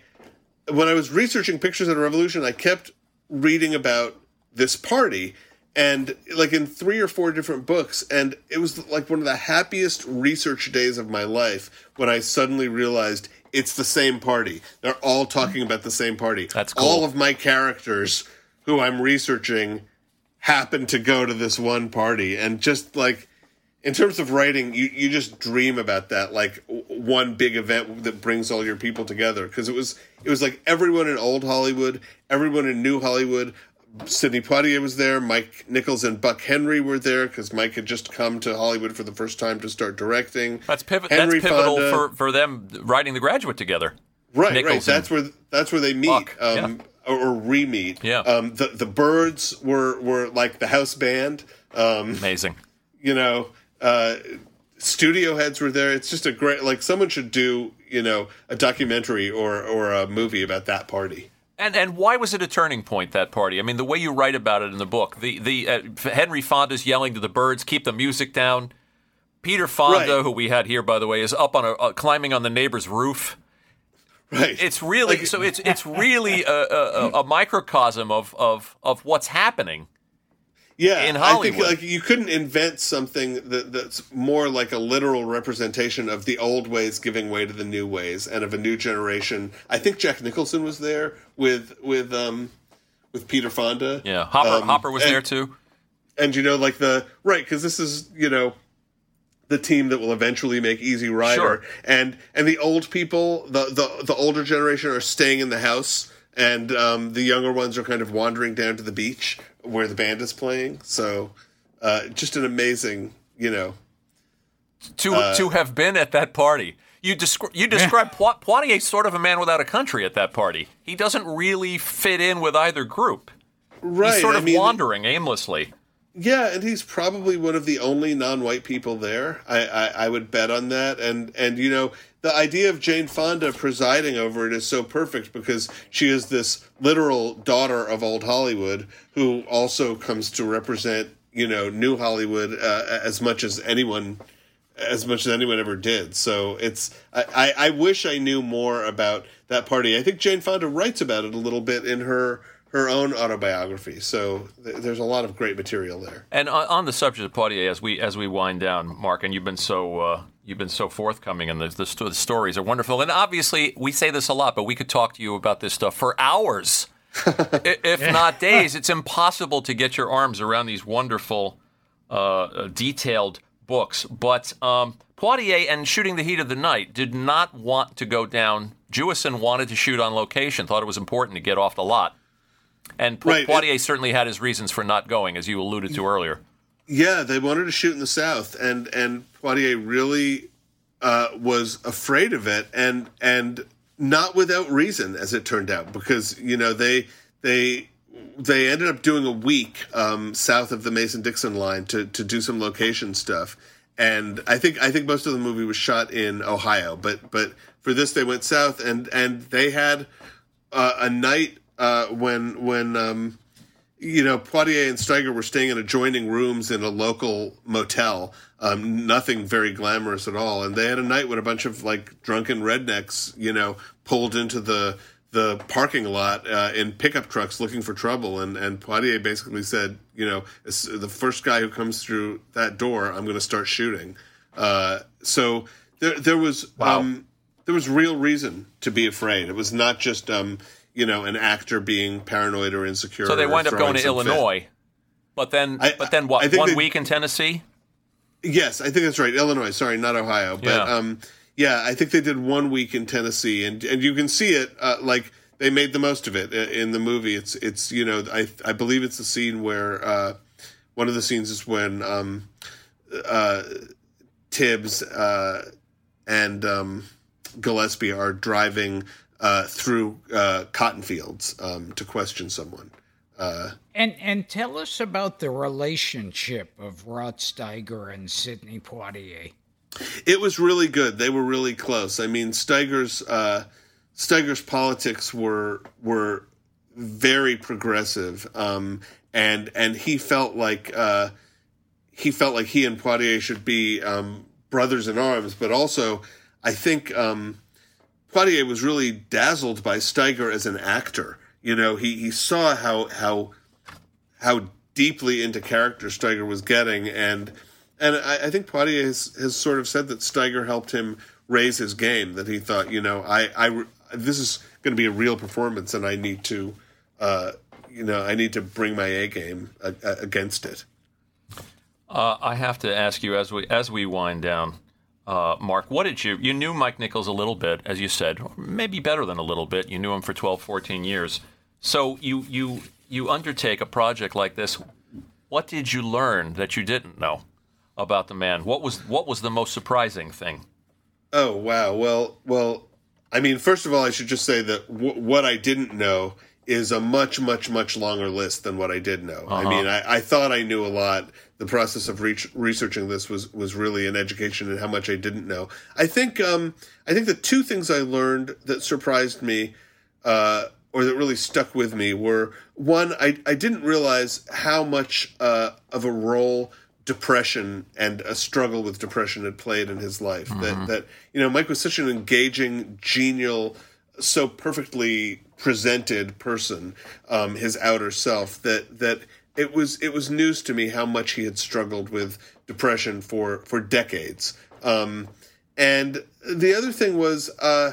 when I was researching Pictures of the Revolution, I kept reading about this party, and like in three or four different books, and it was like one of the happiest research days of my life when I suddenly realized it's the same party. They're all talking about the same party. That's cool. All of my characters who I'm researching happen to go to this one party and just like in terms of writing you, you just dream about that like one big event that brings all your people together because it was it was like everyone in old hollywood everyone in new hollywood sidney poitier was there mike nichols and buck henry were there because mike had just come to hollywood for the first time to start directing That's, pivot, Henry that's pivotal Fonda- for, for them writing The Graduate together. Right, Nichols right. That's where that's where they meet, Buck, um, or, or re-meet. Yeah. Um, the the Byrds were were like the house band. Um, Amazing. you know, uh, studio heads were there. It's just a great like someone should do you know a documentary or or a movie about that party. And and why was it a turning point that party? I mean, the way you write about it in the book, the the uh, Henry Fonda's yelling to the Byrds, "Keep the music down." Peter Fonda, Right. who we had here by the way, is up on a uh, climbing on the neighbor's roof. Right. It's really so. It's it's really a, a, a microcosm of, of of what's happening. Yeah, in I think like you couldn't invent something that, that's more like a literal representation of the old ways giving way to the new ways and of a new generation. I think Jack Nicholson was there with with um with Peter Fonda. Yeah, Hopper Um, Hopper was and- there too. and you know like the right because this is you know the team that will eventually make easy rider Sure. and and the old people the the, the older generation are staying in the house and um, the younger ones are kind of wandering down to the beach where the band is playing so uh, just an amazing you know to Uh, to have been at that party. You descri- you describe Poi- Poitier sort of a man without a country at that party. He doesn't really fit in with either group. right He's sort I of mean, wandering aimlessly. Yeah, and he's probably one of the only non-white people there. I, I, I would bet on that. And and you know, the idea of Jane Fonda presiding over it is so perfect because she is this literal daughter of old Hollywood who also comes to represent you know new Hollywood uh, as much as anyone as much as anyone ever did. So it's I, I, I wish I knew more about that party. I think Jane Fonda writes about it a little bit in her her own autobiography. So th- there's a lot of great material there. And on, on the subject of Poitier, as we as we wind down, Mark, and you've been so uh, you've been so forthcoming, and the, the, sto- the stories are wonderful. And obviously, we say this a lot, but we could talk to you about this stuff for hours, if not days. It's impossible to get your arms around these wonderful, uh, uh, detailed books. But um, Poitier and Shooting the Heat of the Night did not want to go down. Jewison wanted to shoot on location, thought it was important to get off the lot. And Right, Poitier certainly had his reasons for not going, as you alluded to earlier. Yeah, they wanted to shoot in the South, and and Poitier really uh, was afraid of it, and and not without reason, as it turned out, because you know they they they ended up doing a week um, south of the Mason Dixon line to to do some location stuff, and I think I think most of the movie was shot in Ohio, but but for this they went south, and and they had uh, a night uh, when when um, you know Poitier and Steiger were staying in adjoining rooms in a local motel. Um, nothing very glamorous at all, and they had a night when a bunch of like drunken rednecks, you know, pulled into the the parking lot uh, in pickup trucks looking for trouble, and and Poitier basically said, you know, the first guy who comes through that door, I'm going to start shooting. Uh, so there there was um, there was real reason to be afraid. It was not just um, you know an actor being paranoid or insecure. So they wind up going to fit. Illinois, but then, I- but then what? One they- week in Tennessee. Yes, I think that's right. Illinois, sorry, not Ohio. But Yeah. um, yeah, I think they did one week in Tennessee, and and you can see it. Uh, like they made the most of it in the movie. It's it's you know I I believe it's the scene where uh, one of the scenes is when um, uh, Tibbs uh, and um, Gillespie are driving uh, through uh, cotton fields um, to question someone. Uh, and and tell us about the relationship of Rod Steiger and Sidney Poitier. It was really good. They were really close. I mean, Steiger's uh, Steiger's politics were were very progressive, um, and and he felt like uh, he felt like he and Poitier should be um, brothers in arms. But also, I think um, Poitier was really dazzled by Steiger as an actor. You know, he, he saw how how how deeply into character Steiger was getting, and and I, I think Poitier has, has sort of said that Steiger helped him raise his game. That he thought, you know, I, I this is going to be a real performance, and I need to, uh, you know, I need to bring my A game against it. Uh, I have to ask you as we as we wind down. Uh, Mark, what did you, you knew Mike Nichols a little bit, as you said, maybe better than a little bit. You knew him for 12, 14 years. So you, you, you undertake a project like this. What did you learn that you didn't know about the man? What was, what was the most surprising thing? Oh, wow. Well, well, I mean, first of all, I should just say that w- what I didn't know is a much, much, much longer list than what I did know. Uh-huh. I mean, I, I, thought I knew a lot. The process of re- researching this was was really an education in how much I didn't know. I think um, I think the two things I learned that surprised me, uh, or that really stuck with me, were one, I, I didn't realize how much uh, of a role depression and a struggle with depression had played in his life. Mm-hmm. That that you know, Mike was such an engaging, genial, so perfectly presented person, um, his outer self, that that it was it was news to me how much he had struggled with depression for for decades. Um, and the other thing was, uh,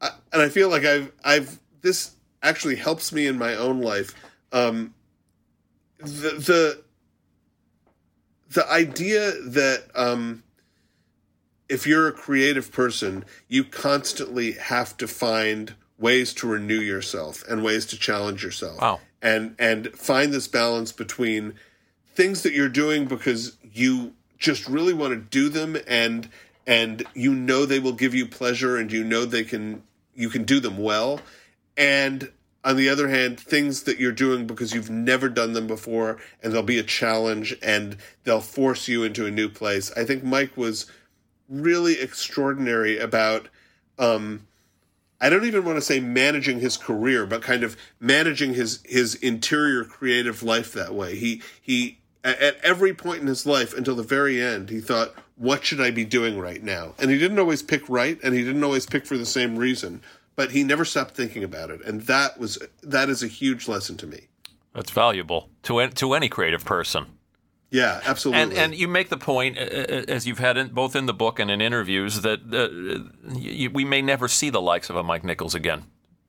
I, and I feel like I've I've this actually helps me in my own life. Um, the the the idea that um, if you're a creative person, you constantly have to find ways to renew yourself and ways to challenge yourself. Wow. And and find this balance between things that you're doing because you just really want to do them and and you know they will give you pleasure and you know they can you can do them well. And on the other hand things that you're doing because you've never done them before and there'll be a challenge and they'll force you into a new place. I think mike was really extraordinary about um, I don't even want to say managing his career, but kind of managing his his interior creative life that way. He he at every point in his life until the very end, he thought, "What should I be doing right now?" And he didn't always pick right, and he didn't always pick for the same reason, but he never stopped thinking about it, and that was that is a huge lesson to me. That's valuable to to any creative person. Yeah, absolutely. And and you make the point, uh, uh, as you've had in, both in the book and in interviews, that uh, you, we may never see the likes of a Mike Nichols again.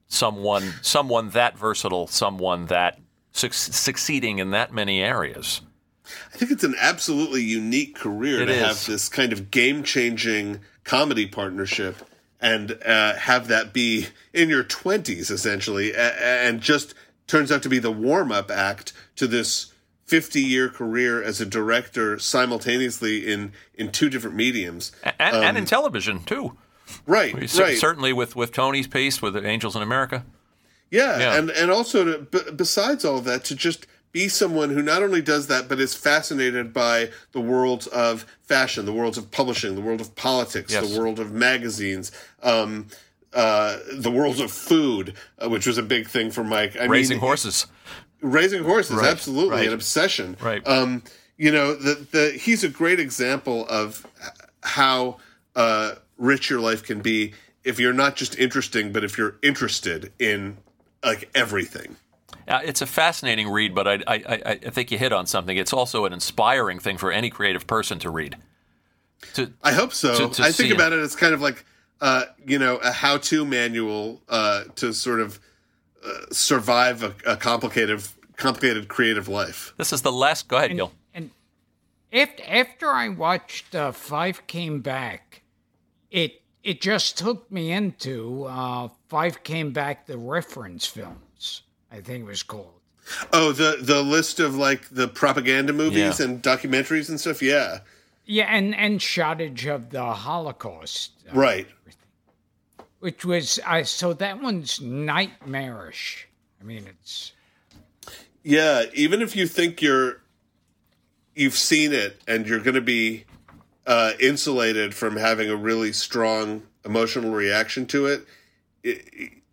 Someone, someone that versatile, someone that su- succeeding in that many areas. I think it's an absolutely unique career it to is. have this kind of game-changing comedy partnership and uh, have that be in your twenties, essentially, and just turns out to be the warm-up act to this 50 year career as a director simultaneously in in two different mediums and, um, and in television too right right certainly with with tony's piece with angels in america yeah, yeah. and and also to, b- besides all of that to just be someone who not only does that but is fascinated by the worlds of fashion the worlds of publishing the world of politics yes. the world of magazines um, uh, the world of food, uh, which was a big thing for Mike. I Raising mean, horses raising horses right, absolutely right. an obsession. Right. Um you know the the he's a great example of how uh rich your life can be if you're not just interesting but if you're interested in like everything. Uh, it's a fascinating read but I, I i think you hit on something. It's also an inspiring thing for any creative person to read. To, i hope so. to, to i think about it. it as kind of like uh you know a how-to manual uh to sort of uh, survive a, a, complicated, complicated creative life. This is the last. Go ahead, and, Gil. And after after I watched uh, Five Came Back, it it just took me into uh, Five Came Back, the reference films. I think it was called. Oh, the the list of like the propaganda movies yeah. and documentaries and stuff. Yeah, Yeah, and and shortage of the Holocaust, uh, Right. which was uh, so that one's nightmarish. I mean, it's Yeah, even if you think you're you've seen it and you're going to be uh, insulated from having a really strong emotional reaction to it, it,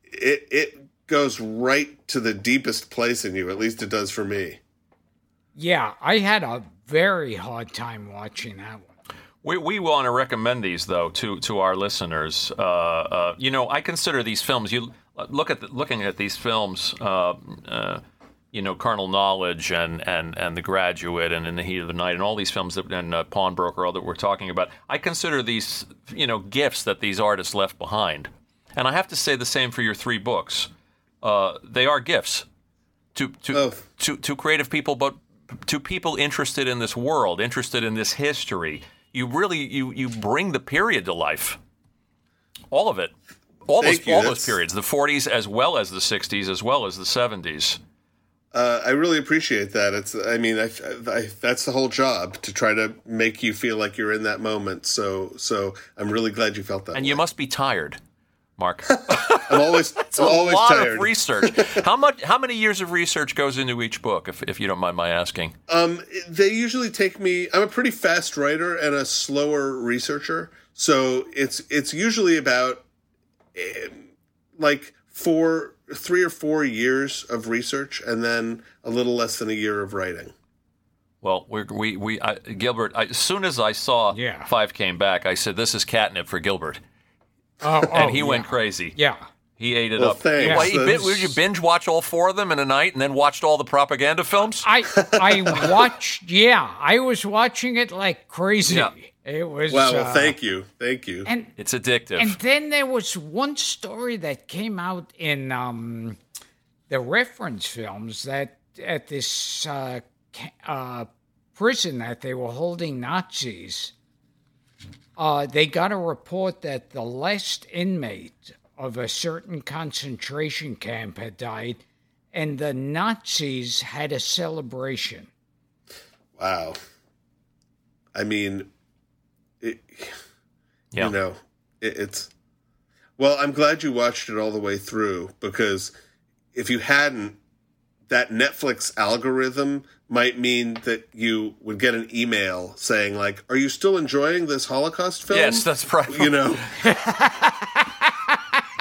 it it goes right to the deepest place in you. At least it does for me. yeah. I had a very hard time watching that one. We, we want to recommend these though to to our listeners. Uh, uh, you know, I consider these films. You look at the, looking at these films. Uh, uh, you know, Carnal Knowledge and, and, and The Graduate and In the Heat of the Night and all these films that, and uh, Pawnbroker, all that we're talking about. I consider these, you know, gifts that these artists left behind. And I have to say the same for your three books. Uh, they are gifts to to, to to creative people, but to people interested in this world, interested in this history. You really you you bring the period to life. All of it. All Thank those you. all That's- those periods, the 40s as well as the 60s as well as the 70s. Uh, I really appreciate that. It's, I mean, I, I, that's the whole job to try to make you feel like you're in that moment. So, so I'm really glad you felt that. And you must be tired, Mark. I'm always, It's I'm a always lot tired. of research. how much? How many years of research goes into each book, if, if you don't mind my asking? Um, they usually take me. I'm a pretty fast writer and a slower researcher, so it's it's usually about eh, like four, three or four years of research, and then a little less than a year of writing. Well, we're, we we I, Gilbert. I, as soon as I saw Five came back, I said, "This is catnip for Gilbert," Oh, and oh, he went crazy. Yeah. He ate it Well, up. thanks. Well, he bin- would you binge watch all four of them in a night, and then watched all the propaganda films? I I watched. Yeah, I was watching it like crazy. Yeah. It was. Wow. Well, uh, thank you, thank you. And it's addictive. And then there was one story that came out in um, the reference films that at this uh, uh, prison that they were holding Nazis, uh, they got a report that the last inmate of a certain concentration camp had died, and the Nazis had a celebration. Wow. I mean, it, Yeah. you know, it, it's. Well, I'm glad you watched it all the way through because if you hadn't, that Netflix algorithm might mean that you would get an email saying like, "Are you still enjoying this Holocaust film?" Yes, that's right. You know,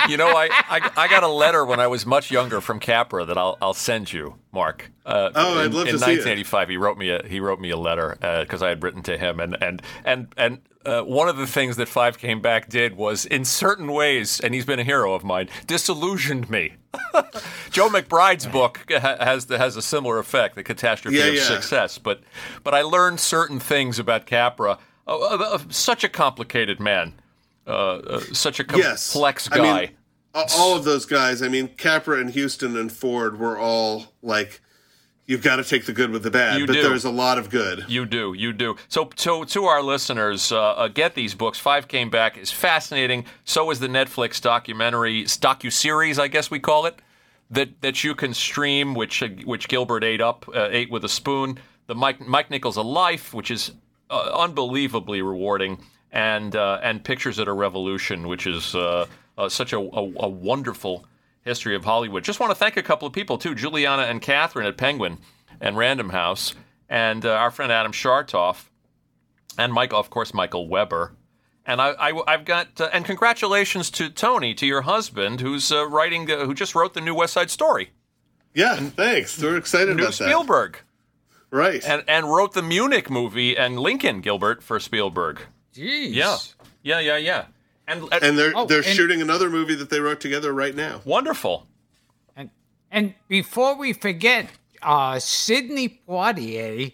you know, I, I I got a letter when I was much younger from Capra that I'll I'll send you, Mark. Uh, Oh, I'd in, love in to see it. 1985, he wrote me a he wrote me a letter because I had written to him, and and and and uh, one of the things that Five Came Back did was, in certain ways, and he's been a hero of mine, disillusioned me. Joe McBride's book ha- has has a similar effect, the catastrophe Yeah, of yeah. success. But but I learned certain things about Capra. Uh, uh, uh, such a complicated man, uh, uh, such a yes, complex I guy. mean, all of those guys. I mean, Capra and Huston and Ford were all like, "You've got to take the good with the bad," You but do. there's a lot of good. You do, you do. So, to to our listeners, uh, uh, get these books. Five Came Back is fascinating. So is the Netflix documentary, docu series, I guess we call it, that that you can stream, which uh, which Gilbert ate up, uh, ate with a spoon. The Mike Mike Nichols a Life, which is uh, unbelievably rewarding, and uh, and Pictures at a Revolution, which is uh, uh, such a, a, a wonderful history of Hollywood. Just want to thank a couple of people too, Juliana and Catherine at Penguin and Random House, and uh, our friend Adam Schartoff, and Michael, of course, Michael Weber. And I, I, have got uh, and congratulations to Tony, to your husband, who's uh, writing, who just wrote the new West Side Story. Yeah, thanks. We're excited New about that. Spielberg, right? And and wrote the Munich movie and Lincoln Gilbert for Spielberg. Jeez. Yeah, yeah, yeah, yeah. And and they're Oh, they're and- shooting another movie that they wrote together right now. Wonderful. And and before we forget, uh, Sidney Poitier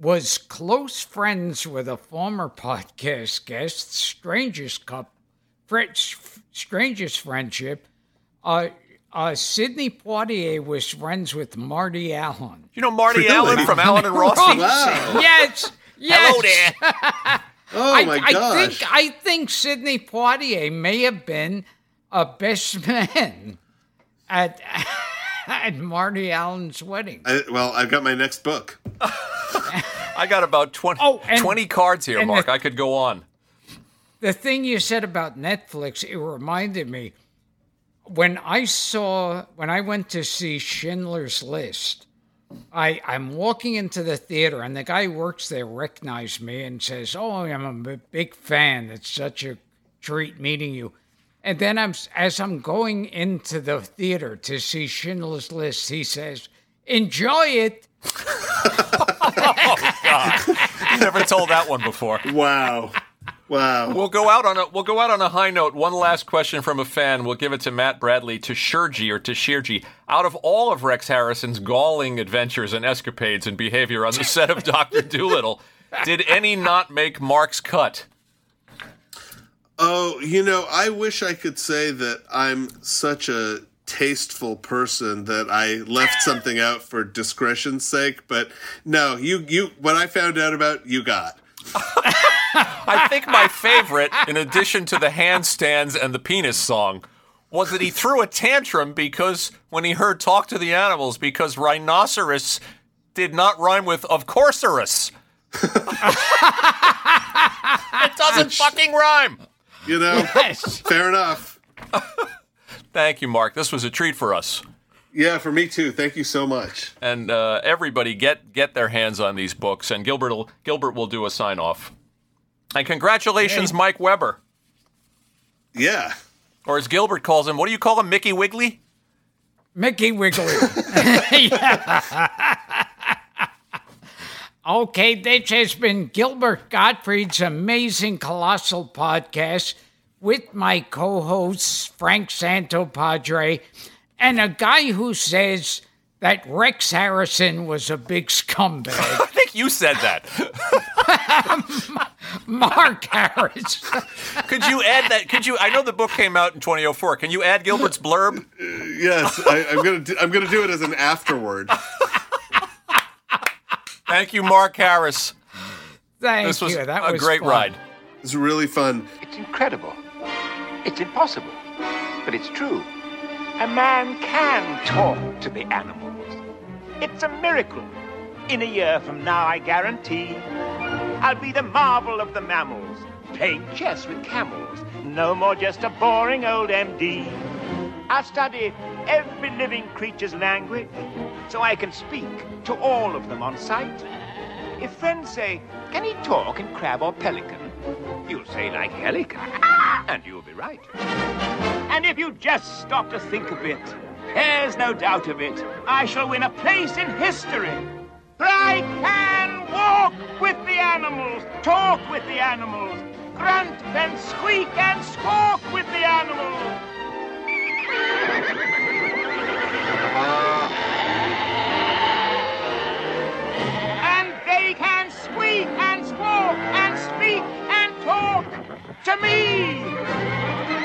was close friends with a former podcast guest, strangest cup, French, strangest friendship. Uh, uh, Sidney Poitier was friends with Marty Allen. You know Marty Really? Allen from Allen and Rossi. Wow. Yes. Yes. Hello there. Oh I, my I think I think Sidney Poitier may have been a best man at at Marty Allen's wedding. I, well, I've got my next book. I got about 20, Oh, and- 20 cards here, Mark. the- I could go on. the thing you said about Netflix, it reminded me when I saw when I went to see Schindler's List. I I'm walking into the theater and the guy who works there recognized me and says, "Oh, I'm a big fan. It's such a treat meeting you." And then I'm as I'm going into the theater to see Schindler's List, he says, "Enjoy it." Oh, you never told that one before. Wow. Wow. We'll go out on a we'll go out on a high note. One last question from a fan. We'll give it to Matt Bradley to Shirji or to Shirji. Out of all of Rex Harrison's galling adventures and escapades and behavior on the set of Doctor Dolittle, did any not make Mark's cut? Oh, you know, I wish I could say that I'm such a tasteful person that I left something out for discretion's sake, but no, you you what I found out about you got. I think my favorite, in addition to the handstands and the penis song, was that he threw a tantrum because when he heard "Talk to the Animals," because rhinoceros did not rhyme with "of courseurus." it doesn't fucking rhyme. You know, fair enough. Thank you, Mark. This was a treat for us. Yeah, for me too. Thank you so much. And uh, everybody get get their hands on these books, and Gilbert will Gilbert will do a sign off. And congratulations, Mike Weber, Yeah. or as Gilbert calls him, what do you call him, Mickey Wiggly? Mickey Wiggly. okay, this has been Gilbert Gottfried's amazing colossal podcast with my co-hosts Frank Santopadre and a guy who says that Rex Harrison was a big scumbag, I think you said that. Mark Harris. Could you add that? Could you? I know the book came out in 2004. Can you add Gilbert's blurb? Yes, I, I'm gonna do, I'm gonna do it as an afterword. Thank you, Mark Harris. Thank This was you. That a was great fun. ride. It's really fun. It's incredible. It's impossible. But it's true. A man can talk to the animals. It's a miracle. In a year from now, I guarantee, I'll be the marvel of the mammals, playing chess with camels. No more just a boring old MD. I'll study every living creature's language so I can speak to all of them on sight. If friends say, Can he talk in crab or pelican? You'll say, like Helica, ah! and you'll be right. And if you just stop to think a bit, there's no doubt of it, I shall win a place in history. For I can walk with the animals, talk with the animals, grunt and squeak and squawk with the animals. and they can squeak and squawk and speak talk to me.